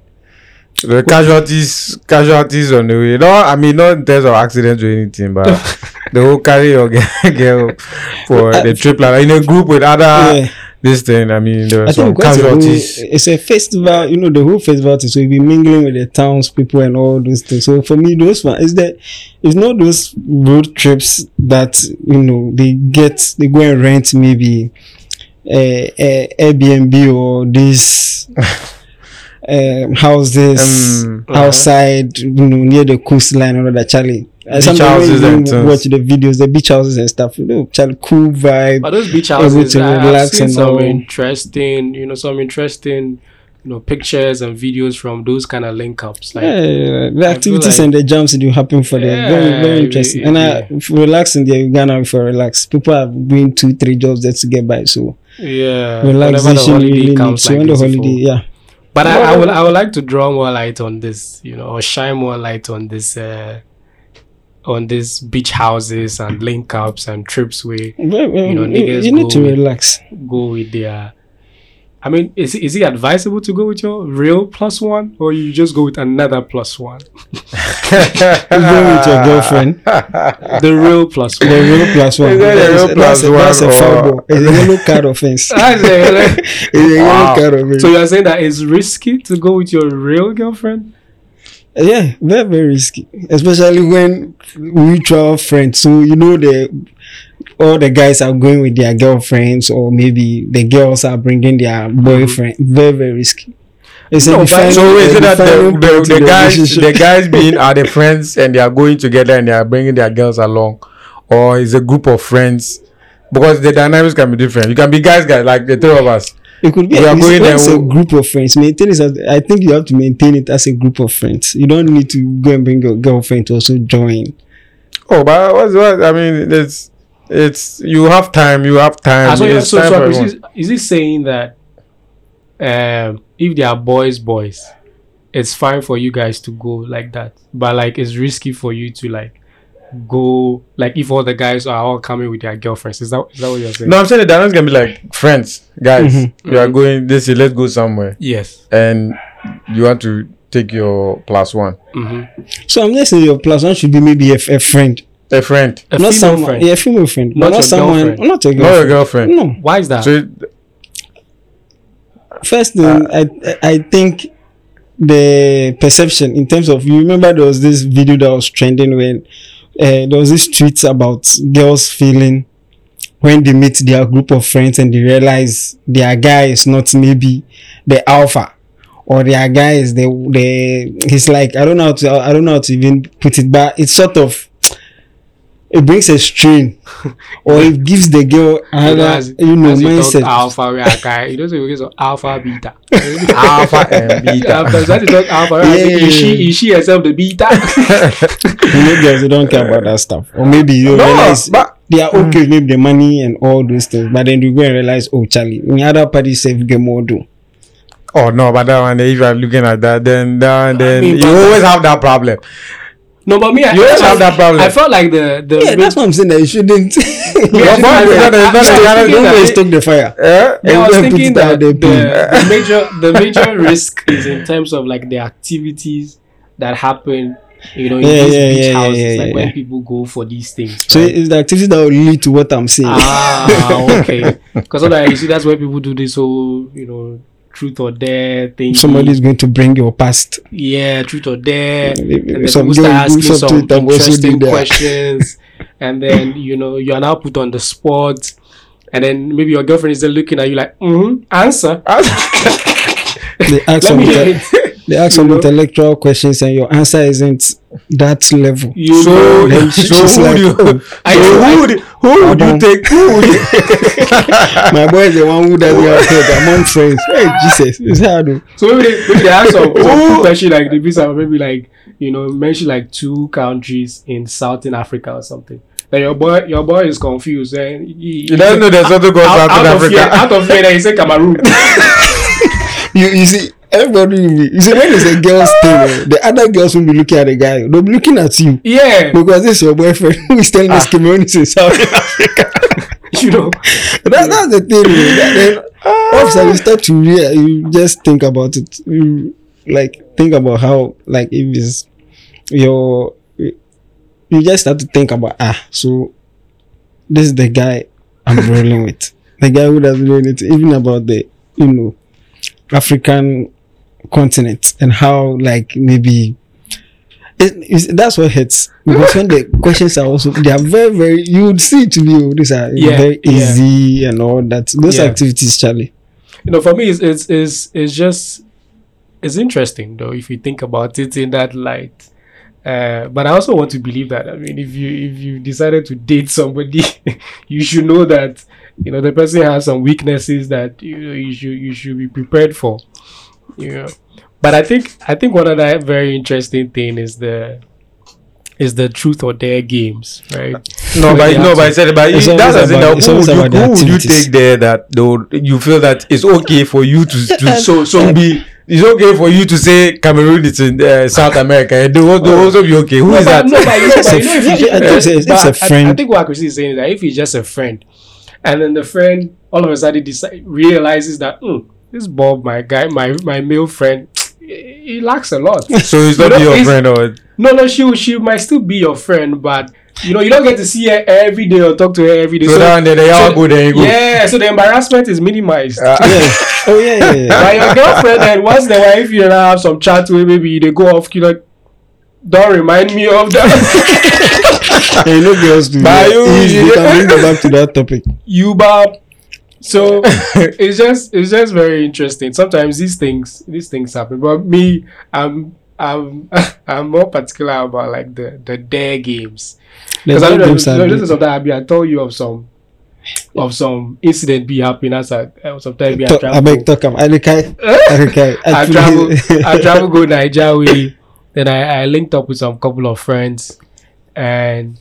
the casualties casualties on the way. No, I mean not in terms of accidents or anything, but the whole carry your girl, girl for the trip like in a group with other Yeah. This thing. I mean there were I some think because it's a casualties. it's a festival, you know, the whole festival thing. So you'll be mingling with the townspeople and all those things. So for me, those one is that it's not those road trips that you know they get they go and rent maybe a, a Airbnb or this um, houses Um, outside, you know, near the coastline or that Charlie. Beach Sometimes houses when and watch the videos, the beach houses and stuff, you know, Charlie, cool vibe. But those beach Able houses, to I, I've seen and some all. interesting, you know, some interesting, you know, pictures and videos from those kind of link ups. Like, yeah, the feel activities like- and the jumps that do happen for them. Very, very it- interesting. it- and I if you relax in there, Ghana before relax. People are doing two, three jobs just to get by. So yeah, relaxation really comes, needs like when the holiday, people- yeah. But I, I would I would like to draw more light on this, you know, or shine more light on this uh on these beach houses and link ups and trips where Well, well, You know, you, niggas you need to go with- relax. go with their I mean, is it, is it advisable to go with your real plus one, or you just go with another plus one? You go with your girlfriend. The real one. The one. real plus one. Is that That's, real that's, plus a, that's a one foul ball. It's a yellow card offense. That's it. It's a yellow Wow. card offense. so you're saying that it's risky to go with your real girlfriend? Yeah, very very risky, especially when mutual friends. So you know the all the guys are going with their girlfriends, or maybe the girls are bringing their mm-hmm. boyfriend. Very very risky. It's No, defining- So is it that the, the, the guys the guys being are the friends and they are going together and they are bringing their girls along, or is a group of friends? Because the dynamics can be different. You can be guys, guys like the three of us. It could be We are going there, it's a group of friends. Maintain it as I think you have to maintain it as a group of friends. You don't need to go and bring your girlfriend to also join. Oh, but what's what? I mean, it's it's you have time. You have time. Ah, so, it's so, time so for is, everyone. this, is this saying that um, if they are boys, boys, it's fine for you guys to go like that, but like it's risky for you to like go like if all the guys are all coming with their girlfriends. Is that is that what you're saying? No, I'm saying the dynamics can be like friends, guys. Mhm. You are going this. year, Let's go somewhere, Yes. and you want to take your plus one. hmm So I'm just saying your plus one should be maybe a, a friend, A friend, A not female someone, friend. yeah, a female friend, Not but not your someone, girlfriend. not your not your girlfriend. girlfriend. No, Why is that? So it- first thing I I think the perception in terms of you remember there was this video that was trending when uh, there was this tweets about girls feeling when they meet their group of friends and they realize their guy is not maybe the alpha or their guy is the the he's like I don't know how to I don't know how to even put it but it's sort of it brings a strain or it gives the girl another as, you know as you talk mindset alpha, we are guy. You don't say because of alpha, beta. alpha and beta. Alpha, so that you talk alpha. we are Yeah. Is she is she herself the beta? you know girls they don't care about that stuff or maybe you No, realize but they are okay mm. with the money and all those things but then you go and realize oh Charlie in the other party save get more do oh no, but that one. If you are looking at that, then that, then mean, you but- always have that problem. No, but me, I, You always I, have that problem. I felt like the the yeah that's what I'm saying that you shouldn't Your fault is not- it's not I- a I- Ghana- I- don't I- waste- stoke the fire? Yeah, I was Everyone put thinking it out that there, the, please. the major the major risk is in terms of like the activities that happen, you know, in Yeah, these yeah, beach yeah, yeah, houses, yeah, like yeah. when people go for these things. so right? it's the activity that will lead to what I'm saying ah, okay. Because otherwise, you see, that's where people do this whole, you know, truth or dare thing. somebody's going to bring your past yeah, truth or dare. And some people start asking some something that was interesting questions, and then you know you are now put on the spot, and then maybe your girlfriend is looking at you like, mm-hmm, answer. they ask Let me hear it. They ask some know? intellectual questions and your answer isn't that level You So, know, then so she's who like, would you, oh, I- so who would, who would you take? Who would you? my boy is the one who doesn't have head among friends hey Jesus it's hard. So maybe they, maybe they ask some, some question like the visa, maybe like you know mention like two countries in Southern Africa or something. Then your boy, your boy is confused. Eh? And he, You don't know there's something called out, South out of fear, Africa. out of fear, then he said Cameroon. you you see everybody will be you see when it's a girl's thing eh, the other girls will be looking at the guy. They'll be looking at you. Yeah, because this is your boyfriend who is telling Ah. us Cameroon is in South Africa. You know. that, that's the thing that, then all of a sudden you start to real you just think about it. You like think about how like if it's your you just start to think about ah so this is the guy I'm rolling with. The guy who doesn't know anything even about the you know African continent and how like maybe it, that's what hurts because when the questions are also they are very very you would see to be oh, these are Yeah, very yeah. easy and all that those Yeah. activities Charlie you know, for me, it's it's it's, it's just it's interesting though if you think about it in that light. Uh, but I also want to believe that. I mean, if you if you decided to date somebody, you should know that you know the person has some weaknesses that you know, you should you should be prepared for. You know, but I think I think one other very interesting thing is the is the truth or dare games, right? No, Where but no, have but I said, but It's it- always that's as in about- that who would you, who would you take there that though you feel that it's okay for you to, to So so be it's okay for you to say Cameroon is in uh, South America and they will will also be okay. Who No, is but- that? No, but you know, It's but a you know if friend. you I think it's a- it's but a I- I, friend. think what Chris is saying is that if he's just a friend, and then the friend all of a sudden decide, realizes that "Hmm, this Bob, my guy, my my male friend, he he lacks a lot. So he's not your friend or No, no, she she might still be your friend, but you know you don't get to see her every day or talk to her every day. so that and then they all so- go there you go. yeah, so the embarrassment is minimized. Ah. yeah. Oh yeah, yeah, yeah. But your girlfriend, and once in a while, if you and I have some chat with, maybe they go off, you know, don't remind me of that. Hey, no girls do. But that. you- Easy, you- we can bring them back to that topic. you bob. So it's just it's just very interesting. Sometimes these things these things happen. But me, I'm I'm I'm more particular about like the the dare games. Because I know, games know, this is something I I told you of some of some incident be happening as a uh, sometimes be I Talk- I beg talk am. I carry- Eh? I. I travel. I travel go Nigeria way. Then I, I linked up with some couple of friends and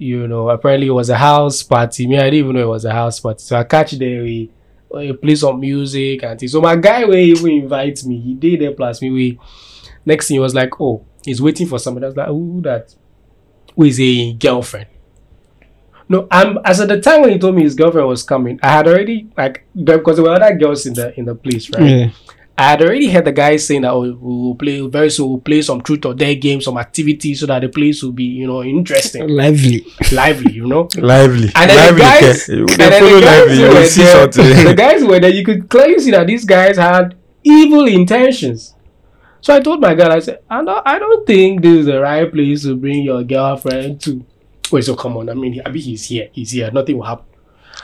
you know apparently it was a house party. Me I didn't even know it was a house party. So I catch there we we play some music and things. So my guy where even invite me, he did there plus me we next thing he was like, Oh, he's waiting for somebody. I was like, who that? Who is a girlfriend? No, I'm as at the time when he told me his girlfriend was coming, I had already like because there were other girls in the in the place, right? Yeah. I had already heard the guys saying that oh, we will play very soon. We'll play some truth or dare games, some activities, so that the place will be you know interesting, Lively. lively. You know. Lively. And then lively. the guys, okay. And then the guys lively. You were will see there, the guys were there, you could clearly see that these guys had evil intentions. So I told my girl, I said, I don't, I don't think this is the right place to bring your girlfriend to. Wait, so come on. I mean, I mean, he's here. He's here. Nothing will happen.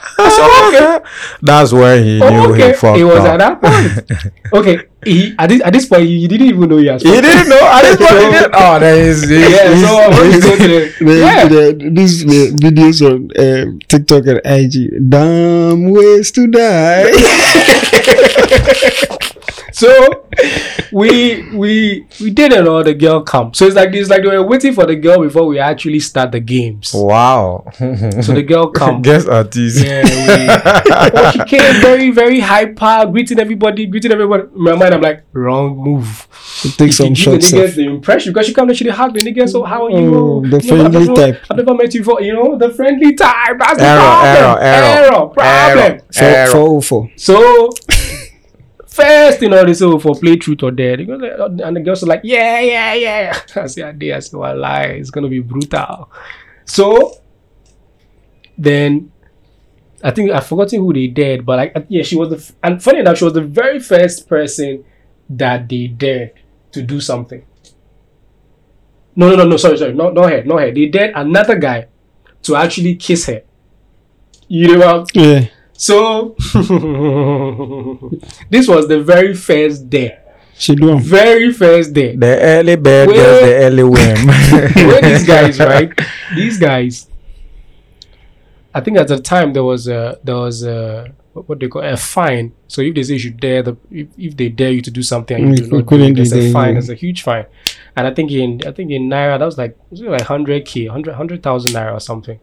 okay. That's where he Oh, knew okay. he fucked It was up. at that point. okay. He, at, this, at this point, he, didn't even know he has. He didn't know. I didn't know. He didn't. Oh, that is. yeah, so I want to go the, The, yeah. the, these the videos on um, TikTok and IG. Damn ways to die. So we we we did it all the girl come. So it's like it's like they were waiting for the girl before we actually start the games. Wow. So the girl come. Guess artist. Yeah, we, oh, she came very, very hyper, greeting everybody, greeting everybody. In my mind, I'm like, wrong move. Take If you some shots. the niggas the impression because she come and she hug the niggas. So how are you? Oh, the You know, friendly type. I've never met you before. You know, the friendly type. That's the Error, problem. error, error. problem. Error. Four, Error. four, oh four. So first, you know, they say for play truth or dare, and the girls are like, yeah, yeah, yeah. I say, ah, I did. I say, well, lie. It's gonna be brutal. So then, I think I've forgotten who they dared, but like, yeah, she was the f- and funny enough, she was the very first person that they dared to do something. No, no, no, no. Sorry, sorry. no, no her. Not her. They dared another guy to actually kiss her. You know what? Yeah. So this was the very first day. She do. Very first day. The early bird gets the early worm. Where these guys, right? These guys. I think at the time there was a there was a what they call a fine. So if they say you should dare the if, if they dare you to do something and you Mm, do not couldn't it, do there's a fine. There's a huge fine. And I think in I think in naira that was like was it like hundred k, hundred hundred thousand naira or something.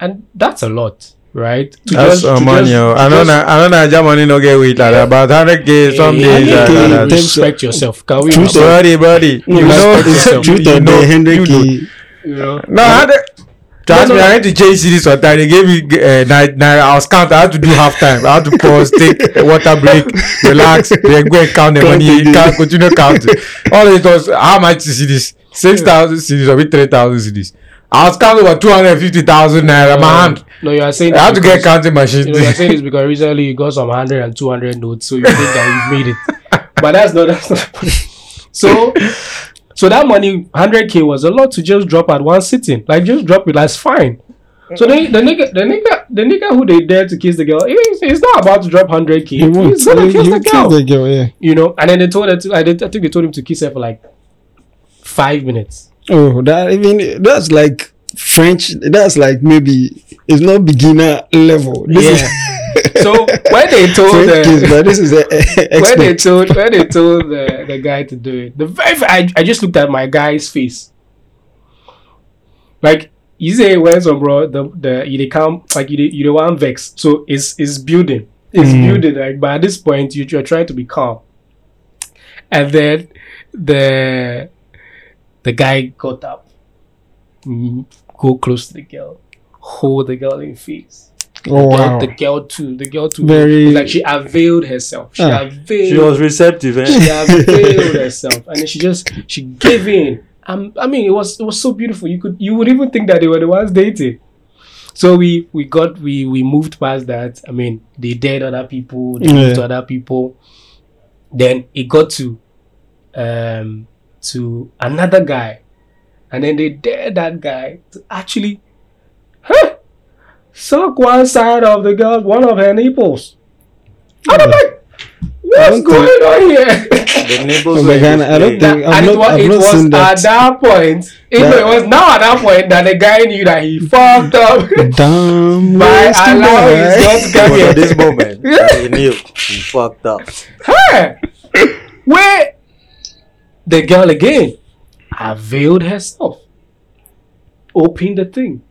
And that's a lot, right? To That's just- to money. just- oh. I to know. I don't know. Naija money no get weight like that. But hundred k some days. hey, uh, hey, that- that- respect yourself. Can we? Truth respect- Brody, brody. You You know. respect yourself. You Truth or know. dare, Henry You know. You know? No, hundred. Trust No, me, no. I need to change cedis sometime. They gave me uh, nine, nine. I was count. I had to do half time. I had to pause, take a water break, relax, then go and count the money. again. Count, continue counting. All it was how much cedis? Six thousand cedis or three thousand cedis. I was counting over two hundred and fifty thousand naira. My oh, hand. No, you are saying. I had to get counting machine. You know, you are saying this because recently you got some 100 and 200 notes, so you think that you've made it. But that's not. That's not. the point. So, so that money, 100k, was a lot to just drop at one sitting. Like just drop it. That's fine. So the, the nigga, the nigga, the nigga who they dare to kiss the girl, he's, he's not about to drop 100k. He won't. He's gonna He- kiss he'll the kill girl. the girl, yeah. You know, and then they told her to, I, did, I think they told him to kiss her for like five minutes. Oh, that even that's like French. That's like maybe it's not beginner level. This Yeah. so when they told French the, but this is a, when they told when they told the, the guy to do it, the very I, I just looked at my guy's face. Like you say when some bro the the you they come like you the one vex. So it's it's building. It's Mm. building like but at this point you, you're trying to be calm. And then the the guy got up, mm, go close to the girl, hold the girl in face. Oh The girl- wow. The girl too. The girl too. Very- like she availed herself. She Ah. availed. She was receptive, eh? she availed herself, and then she just she gave in. Um, I mean, it was it was so beautiful. You could you would even think that they were the ones dating. So we we got we we moved past that. I mean, they dated other people. They moved to other people. Then it got to um to another guy, and then they dared that guy to actually, huh, suck one side of the girl, one of her nipples. And I'm like, what's don't going on here? The nipples Oh, were but I don't think- I've and it was, I've it not was seen that. at that point. It, That- it was now at that point that the guy knew that he fucked up Damn. by wasted allowing his boy. girl to come was here. at this moment that he knew he fucked up. Hey, where the girl again availed herself, opened the thing,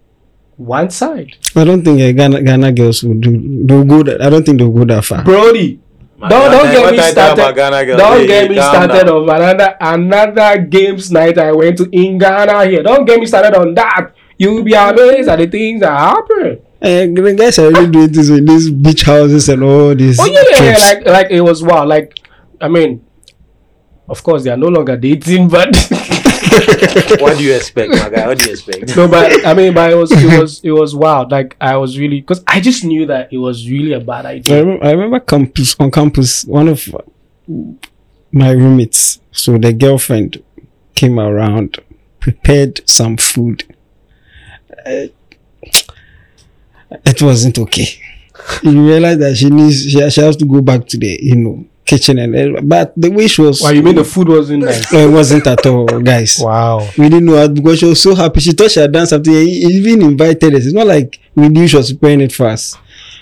one side. I don't think uh, Ghana, Ghana girls will do. They'll go that. I don't think they'll go that far. Brody, Don't- what don't get me started- about Ghana girls, don't hey, get me started on another another games night I went to in Ghana here. Don't get me started on that. You'll be amazed at the things that happen. Uh, the guys are really doing this in these beach houses and all these. Oh yeah, yeah, yeah, like like it was wow. Like I mean, of course they are no longer dating, but What do you expect, my guy? What do you expect? no, but I mean, but it was it was it was wild. Like I was really because I just knew that it was really a bad I idea. remember, I remember campus on campus. One of my roommates, so the girlfriend, came around, prepared some food. Uh, it wasn't okay. You realize that she needs she, she has to go back to the you know kitchen and uh, but the wish was Why you mean the food wasn't nice? No, it wasn't at all, guys. Wow. We didn't know because she was so happy. She thought she had done something. He even invited us. It's not like we knew she was preparing it for us.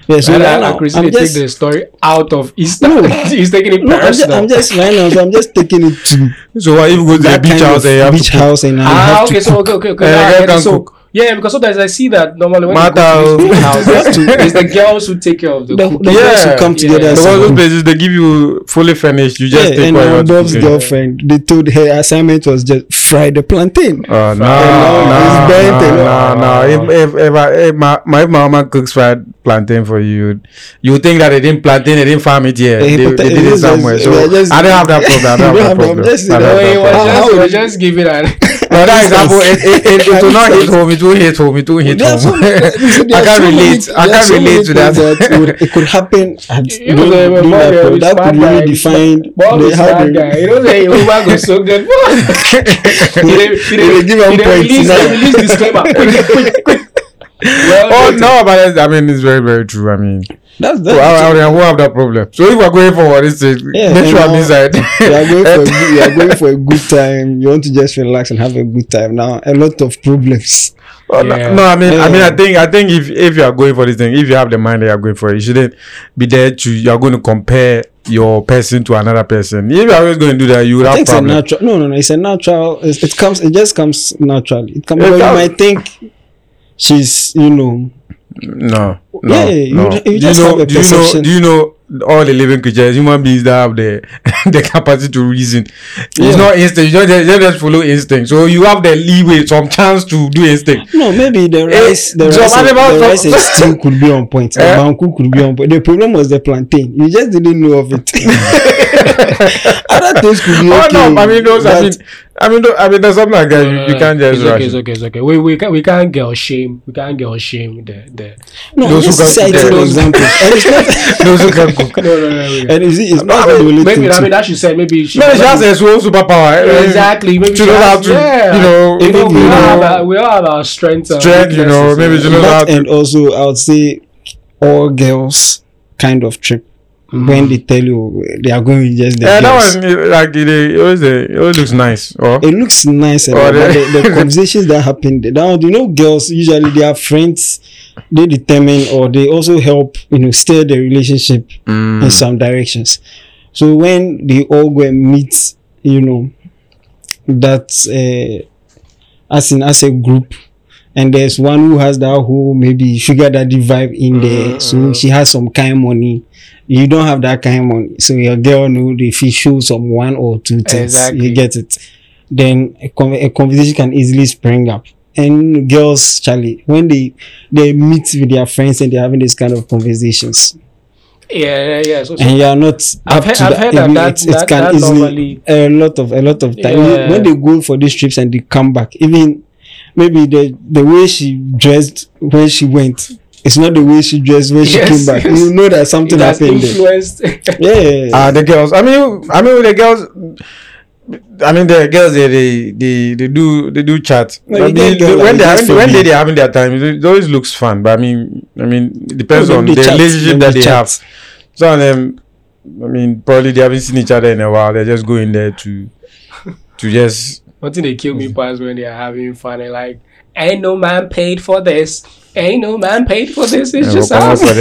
Yeah, so right right now, Chris, I'm just, take the story out of Easter. No. He's taking it no, I'm just, personal. I'm just right now. So I'm just taking it to So what if you go to the beach house and you have beach to house and ah, have okay, to so okay, okay, okay. Now I girl get it. can so cook. Yeah, because sometimes I see that normally when Mata, you go to these big oh. houses, it's the girls who take care of the, The, cooking. the Yeah. girls who come together Yeah. as Because a those places they give you fully furnished. You just Yeah, take and what you our want to Bob's girlfriend, they told her assignment was just fry the plantain. Oh no, no, now it's burnt no, no, no. If if if, I, if my, my mama cooks fried plantain for you, you think that they didn't plantain, they didn't farm it here. They, but they it did it is somewhere. just- So just- I don't have that problem. I don't have that don't have problem. just- I don't No, that was problem. just, How he would was you- just giving an. No, that example, it, it, it, it will not hit home. It will hit home. It will hit There so home. many- I can't so many- relate. I can't so relate to that. that would- it could happen at You during- know, the during that the. That could really guy, define Bob the is how that guy. You know, say woman go so good. he dey- he They give am he dey points release- release disclaimer. Quick, quick, quick. Well, Oh noted. no, but it's- I mean it's very very true. I mean, That's so that's I, I, I won't have that problem. So if we're going for this thing, Yeah, make sure I'm inside. you are going for a good, you are going for a good time. You want to just relax and have a good time. Now a lot of problems. No- Yeah. No, I mean, I mean, I think, I think if if you are going for this thing, if you have the mind that you are going for it, you shouldn't be there to. You are going to compare your person to another person. If you are always going to do that, you will I have think it's a problems. natural. No, no, no. It's a natural. It's, it comes. It just comes naturally. It comes. It But you might think she's. You know. No, no, Yeah, you- no. you do you just know? Do you know? Do you know? All the living creatures, human beings that have the the capacity to reason. It's not instinct. You don't just, you just follow instinct. So you have the leeway, some chance to do instinct. No, maybe the Eh, rice, the rice, the rice and stew could be on point. The Eh? banku could be on point. The problem was the plantain. You just didn't know of it. Other things could be Oh okay. no! I mean, those. I mean, I mean, I mean, there's something like that. You, you can't just it's rush. okay, it's okay, it's okay. We we can't we can't get shame. We can't get shame. The the no, those who just can- cited those- examples. and it's not. Those who can cook. no no no. no. and you see, it's not I the mean, only Maybe thing. I too. mean that she said maybe she. Maybe she has a soul superpower. eh? exactly. Maybe She knows how has- to, yeah. you know, You know, we you all have know, our, we all have our strengths. and Strength, you know, maybe she yeah. knows how that to. and also I would say all girls kind of trip when they tell you they are going with just the Yeah, girls. that eh, like, it, always, it always looks nice. Or, it looks nice and all, but they- the, the conversations that happen now you know girls usually they are friends they determine or they also help you know steer the relationship Mm. in some directions so when they all go and meet you know that uh, as in as a group and there's one who has that whole maybe sugar daddy vibe in there. Mm, so mm. she has some kind of money. You don't have that kind of money. So your girl know if you show some one or two things Exactly. you get it. Then a, con- a conversation can easily spring up. And girls, Charlie, when they they meet with their friends and they're having this kind of conversations, Yeah, yeah, yeah. So, so and you are not I've heard- I've that, heard that it- that- it can that easily normally- a lot of a lot of time. Yeah. when they go for these trips and they come back, even maybe the the way she dressed when she went. It's not the way she dressed when she Yes, came back. yes. You know that something it happened there. influenced. Yeah, Ah, the girls. I mean, I mean, the girls. I mean, the girls they they they, they do they do chat. No, I you mean, get girl when they this having, when they, they having their time, it, it always looks fun. But I mean, I mean, it depends No, on the chat, relationship they that they chat. have. Some of them, I mean, probably they haven't seen each other in a while. They're just going there to to just One thing they kill me past when they are having fun and like, ain't no man paid for this. Ain't no man paid for this. It's just us. All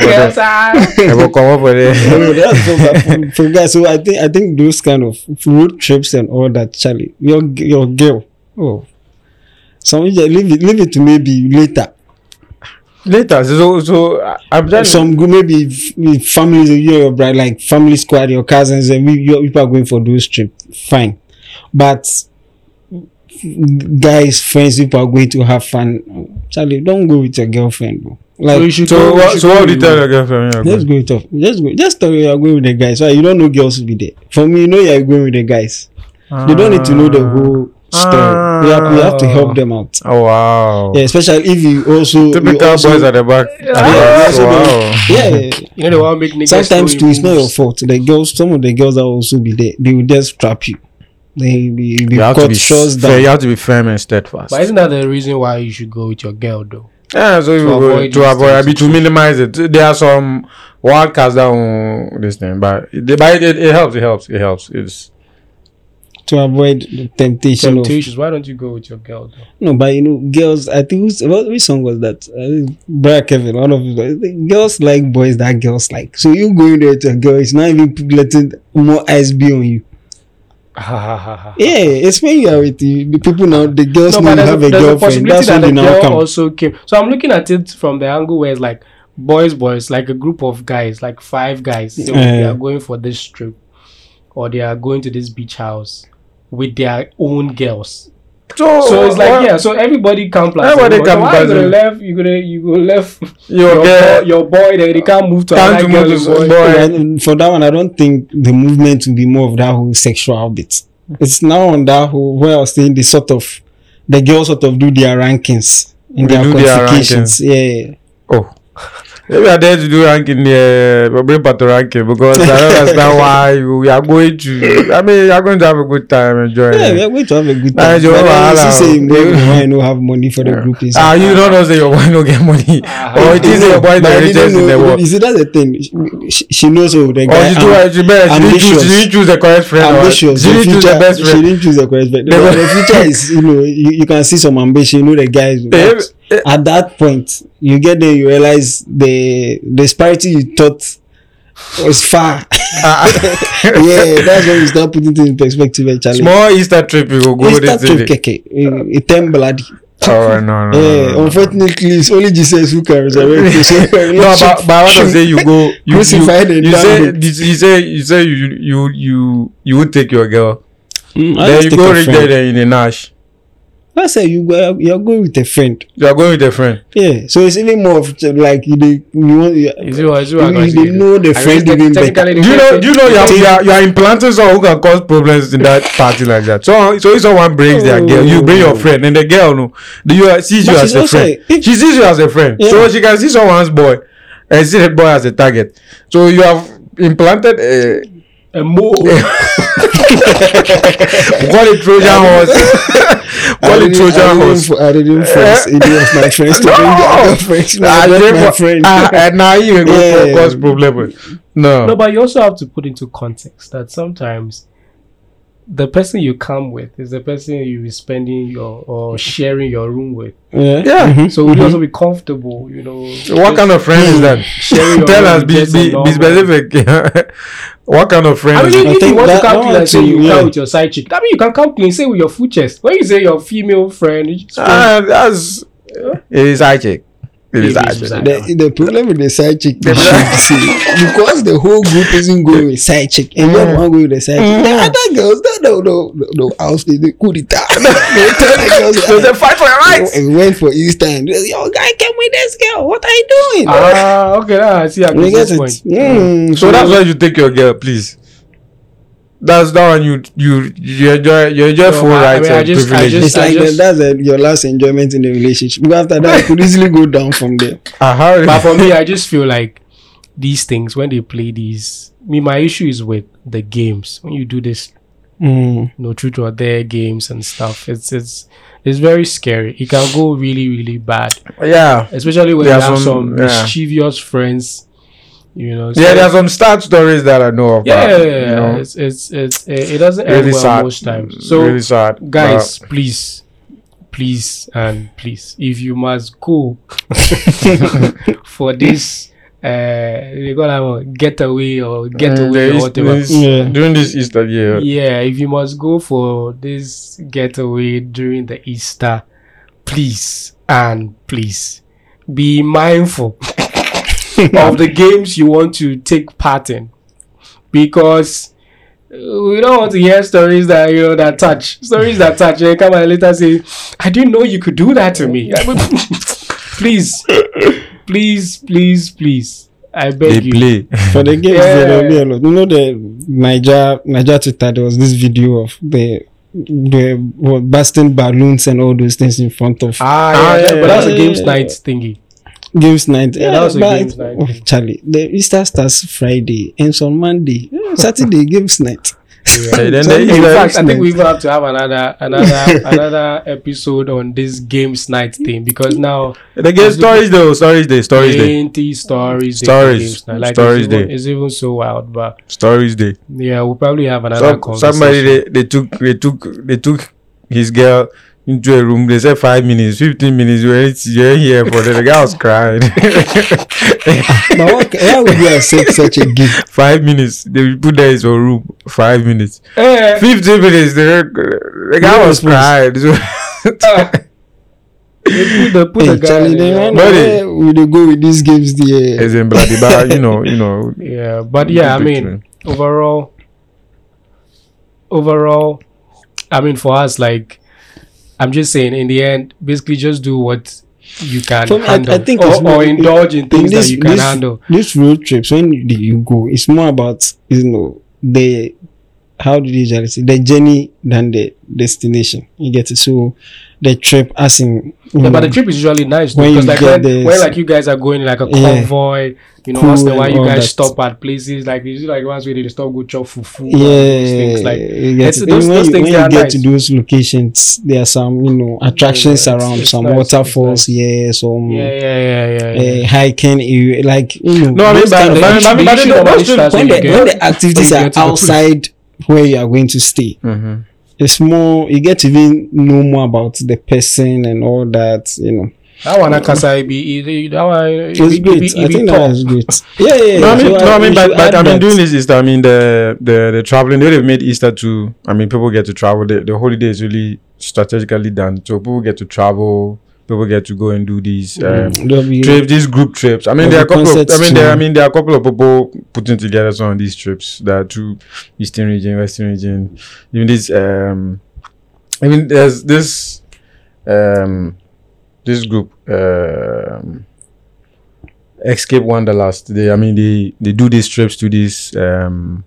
girls there, are. there. that's so I think I think those kind of road trips and all that, Charlie, your your girl. Oh, so leave it leave it to maybe later. Later, so so I'm to Some maybe with families, your bride, like family squad, your cousins, and we you people are going for those trip. Fine, but guys, friends, people are going to have fun. Charlie, don't go with your girlfriend, bro. Like So So what? So what would you tell your girlfriend? you're Just going? go it off. Just go. Just tell you're going with the guys. Right? You don't know girls will be there. For me, you know you're going with the guys. They don't need to know the ah. whole story. We have, we have to ah. help them out. Oh wow! Yeah, especially if you also you Typical also, boys at the back. Yeah, you also wow. yeah. You know they want make niggas. Sometimes too, it's not your fault. The girls, some of the girls that will also be there. They will just trap you. They be, be You have to caught be fair, down. You have to be firm and steadfast. But isn't that the reason why you should go with your girl though? Yeah, so you To go- avoid to avoid, I mean, to minimize it. There are some wild cards that on this thing, but it, but it, it helps. It helps. It helps. It's to avoid the temptation, of Temptations. Why don't you go with your girl though? no, but you know, girls. I think who's, what which song was that? Uh, Brad Kevin. One of the girls like boys that girls like. So you going there to a girl, it's not even letting more eyes be on you. Yeah, it's when you are with the, the people now. The girls No, know but you there's, have a, a a girlfriend. possibility That's that when the they now girl come. also came. So I'm looking at it from the angle where it's like boys, boys, like a group of guys, like five guys. So they are going for this trip, or they are going to this beach house with their own girls. so. So it's like what- yeah. So everybody come plus. Everybody everyone. come so why plus you gonna them. left? You gonna you go left Your your, girl- boy, your boy. Then they can't move to Can't another move girl. to boy. boy. And for that one, I don't think the movement will be more of that whole sexual bit. It's now on that whole where I was saying the sort of the girls sort of do their rankings in They their do their qualifications. Yeah. Oh. Maybe I dare to do ranking there, but bring part to ranking because I don't understand why you are going to. I mean, you are going to have a good time, enjoy. Yeah, we are going to have a good time. Joe, But then you see say maybe why no have money for the group is Ah, you don't know say your boy no get money, or it is your boy the richest in the world. You see, that's the thing. She, she knows who the Or guy. she too, am- she, better, she, didn't choose, she didn't choose the correct friend. or ambitious. She The didn't choose the best She friend. didn't choose the correct friend. The, the future is, you know, you, you can see some ambition. You know, the guys. Eh. At that point, you get there, you realize the disparity you thought was far. yeah, that's when you start putting things in perspective. Actually, Small Easter trip, you go go this trip, keke. It ten bloody. Oh no, no, Yeah, no, no. unfortunately, it's only Jesus who can resurrect no, but, but I want to say you go you Crucified you, and you say you say you say you you you you would take your girl Mm, then you go reach friend. there in a nash I say you go, you're going with a friend. you are going with a friend Yeah, so it's even more of like you dey- you want you, Is it what- is it you, you say? dey know the I friend guess even better. do you know do you know you are, you are, you are implanting someone who can cause problems in that party like that so so if someone brings their girl you bring your friend and the girl no do you sees you But as a friend a- she sees you as a friend Yeah. so she can see someone's boy and see the boy as a target so you have implanted a a mole. call it Trojan horse call I it Trojan horse I didn't force any of my friends to bring their girlfriends. No, that's you my friend. and now you go Yeah. cause problem no No, but you also have to put into context that sometimes the person you come with is the person you be spending your or sharing your room with. Yeah. yeah Mhm. So would you also be comfortable, you know? what kind of friend is that Sharing tell us be, be, be specific what kind of friend I is mean, it? if, if you want to come clean and say you yeah. come with your side chick, I mean, you can come clean, say with your full chest. When you say your female friend, you just Ah, that's it is It is side chick. Side The, the problem with the side chick is because the whole group isn't going with side chick and you want to go with the side chick. The other girls, no, no, no, no, no house, they do coup d'etat. They tell the girls, They say, fight for your rights. and went for Easter and yo, guy, came with this girl. What are you doing? Ah, okay. Ah, I see. At you get this it? point. Mm, So that's why you take your girl, please. That's that one you you you enjoy you enjoy So, full I- I rights mean, I and just- I privileges. It's just- like just- that's uh, your last enjoyment in the relationship. Because after that, it could easily go down from there. Uh-huh. But for me, I just feel like these things when they play these. Me, my issue is with the games. When you do this, Mm. you know, truth or dare games and stuff, it's it's it's very scary. It can go really really bad, yeah. especially when There you have some- some, yeah. mischievous friends. You know. Yeah, so- there are some sad stories that I know of. yeah, but, yeah, you yeah, know, It's it's it's it, it doesn't really end well sad. most times. So really sad. guys please please and please if you must go for this uh they call that one, getaway or But, getaway mm, there or is- whatever this- Yeah. During this Easter year, yeah if you must go for this getaway during the easter please and please be mindful of the games you want to take part in because uh, we don't want to hear stories that you know that touch stories that touch and come and later say i didn't know you could do that to me please please please please i they beg you play. For the games, Yeah. there will be a lot. You know the Naija Naija Twitter. There was this video of the the what, bursting balloons and all those things in front of ah, Ah, yeah, yeah, but that's yeah, a games yeah, night thingy games night. Yeah, that was a games night. Oh, Charlie, the Easter starts Friday, ends on Monday, Saturday games night. Hey, then So the in in fact i think we will have to have another another another episode on this games night thing because now the game stories though, stories day, stories day, plenty stories day Stories. games like Stories it's, even, day. it's even so wild but stories day. yeah we'll probably have another Some, conversation somebody they, they took they took they took his girl into a room. They said five minutes, fifteen minutes. You ain't you ain't here for the, the guy was crying. but what, why would you accept such a gift? five minutes. They put there in his own room. Five minutes. Eh, Fifteen minutes. The, the guy No was response. crying. So, they put the, put Hey, the guy Charlie, there. then when Buddy. where will they go with these games there? as in bloody, but you know, you know. yeah but yeah i mean overall overall i mean for us like i'm just saying in the end basically just do what you can For me, I- I handle think or, it's or indulge in things this- that you can this- handle These road trips, when you go? It's more about you know the how do you usually say the journey than the destination. You get it. So the trip, as in you Yeah, but the trip is usually nice When because you like get when, this- when like you guys are going like a Yeah. convoy, you know, Food once in a while you guys that. stop at places like you see like once where they stop go chop fufu. and yeah, those things like it's- it. those- when those you, things when you get nice. to those locations, there are some you know attractions Yeah, around, some nice, waterfalls, nice. yeah, some yeah, yeah, yeah, yeah. yeah. uh, hiking area, like you know. No, I mean, those but, kind of but, the but, issue- but, the but, issue but, normally but, starts when when the, you when get- the activities when you are get to the place. outside where you are going to stay, Mhm. it's more you get to even know more about the person and all that you know That one Akasa be that one it it's it great i it think that was great yeah yeah, yeah. No, I mean, So no, I mean, but, but I mean, doing this Easter, I mean, the the the traveling. They have made Easter to. I mean, people get to travel. The, the holiday is really strategically done, so people get to travel. People get to go and do these um, There'll be- trips, these group trips. I mean, There'll are a couple. Of, I mean, there. I mean, there are a couple of people putting together some of these trips. That are to Eastern region, Western region. Even this. Um, I mean, there's this. Um, this group. Um, Escape Wanderlust. They, I mean, they they do these trips to these um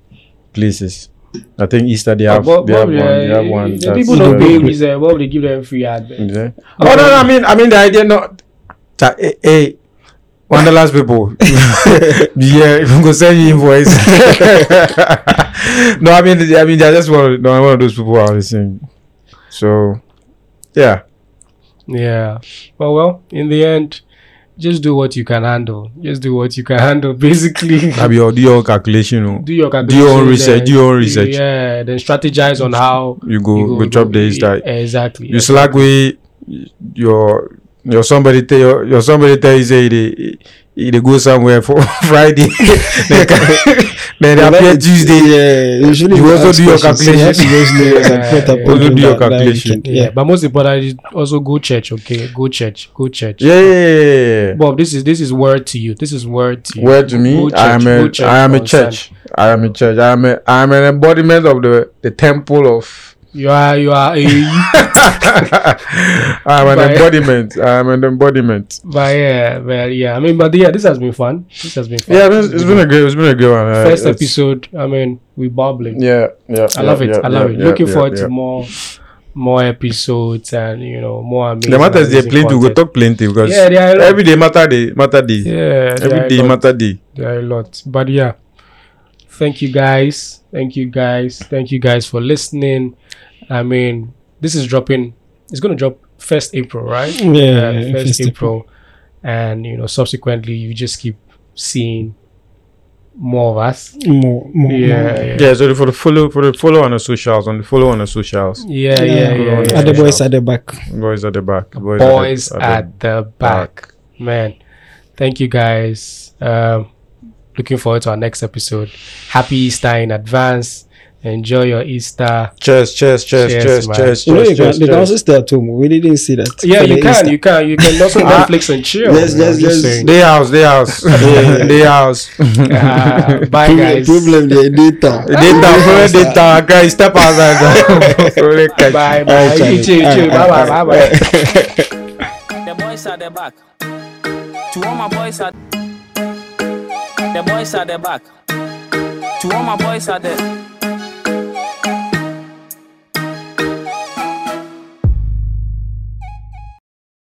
places. I think Easter they have But- they but, have one. They have one. the people don't pay good. visa. Eh, what would they give them free advert? Yeah. Oh no, no, I mean, I mean the idea not. Ta, hey, hey, Wanderlust people. yeah, if I'm gonna send you invoice. no, I mean, I mean, they're just one of, no, one of those people I was saying. So, yeah. Yeah. Well, well, in the end, just do what you can handle. Just do what you can handle. Basically, Have your do your calculation. oh. do your Do your own research. then- Do your own research. Yeah. Then strategize on how You go, you go, drop the Easter. Exactly. You slack way your your somebody tell your, your somebody tell you say they he dey go somewhere for Friday then ca- then they appear Tuesday Yeah, usually You also do your questions, so you calculations. just know what's Yeah, yeah, up. Also do your that- that calculation. yeah. but most importantly also go church okay go church go church yeah, yeah, yeah, yeah. bob this is this is word to you this is word to you Word to me, church, I am go a, church I am a church. I am a church. I am a, I am an embodiment of the, the temple of. You are you are a I am an Right. embodiment. I am an embodiment. but yeah but yeah i mean but yeah this has been fun this has been fun Yeah, it's, it's been a great. It's been a good one. Uh, first episode i mean we bubbling Yeah, yeah. I yeah, love it. yeah, I love yeah, it. Looking forward to more more episodes and you know more amazing. The matter is they plenty. We go talk plenty because Yeah, there are a lot. every day matter day matter day. Yeah, every day are every a day lot. matter day. There are a lot. But yeah, thank you guys. Thank you guys. Thank you guys for listening. I mean, this is dropping. It's gonna drop first April, right? Yeah, Uh, first first April, and you know, subsequently, you just keep seeing more of us. More, more, Yeah, more. yeah, Yeah, so for the follow for the follow on the socials on the follow on the socials. yeah, yeah. yeah, yeah. yeah. At the boys at the back. Boys at the back. Boys, boys at the, at the back. Man, thank you guys. Um, looking forward to our next episode. Happy Easter in advance. Enjoy your Easter. Cheers, cheers, cheers, Cheers, cheers, man. cheers, You know, you cheers, can, cheers, they can cheers. also stay at home. We didn't see that. Yeah, for you can, you can, you can also Ah. Netflix and chill. Let's man. just- just just- Day house, day house, day house. Ah, bye, Problem- guys. Problem the data. Data, follow data. Guys, step outside. Follow. Bye, bye. Chill, chill. Bye, bye, bye, bye. The boys at the back. To all my boys at the boys at the back. To all my boys at the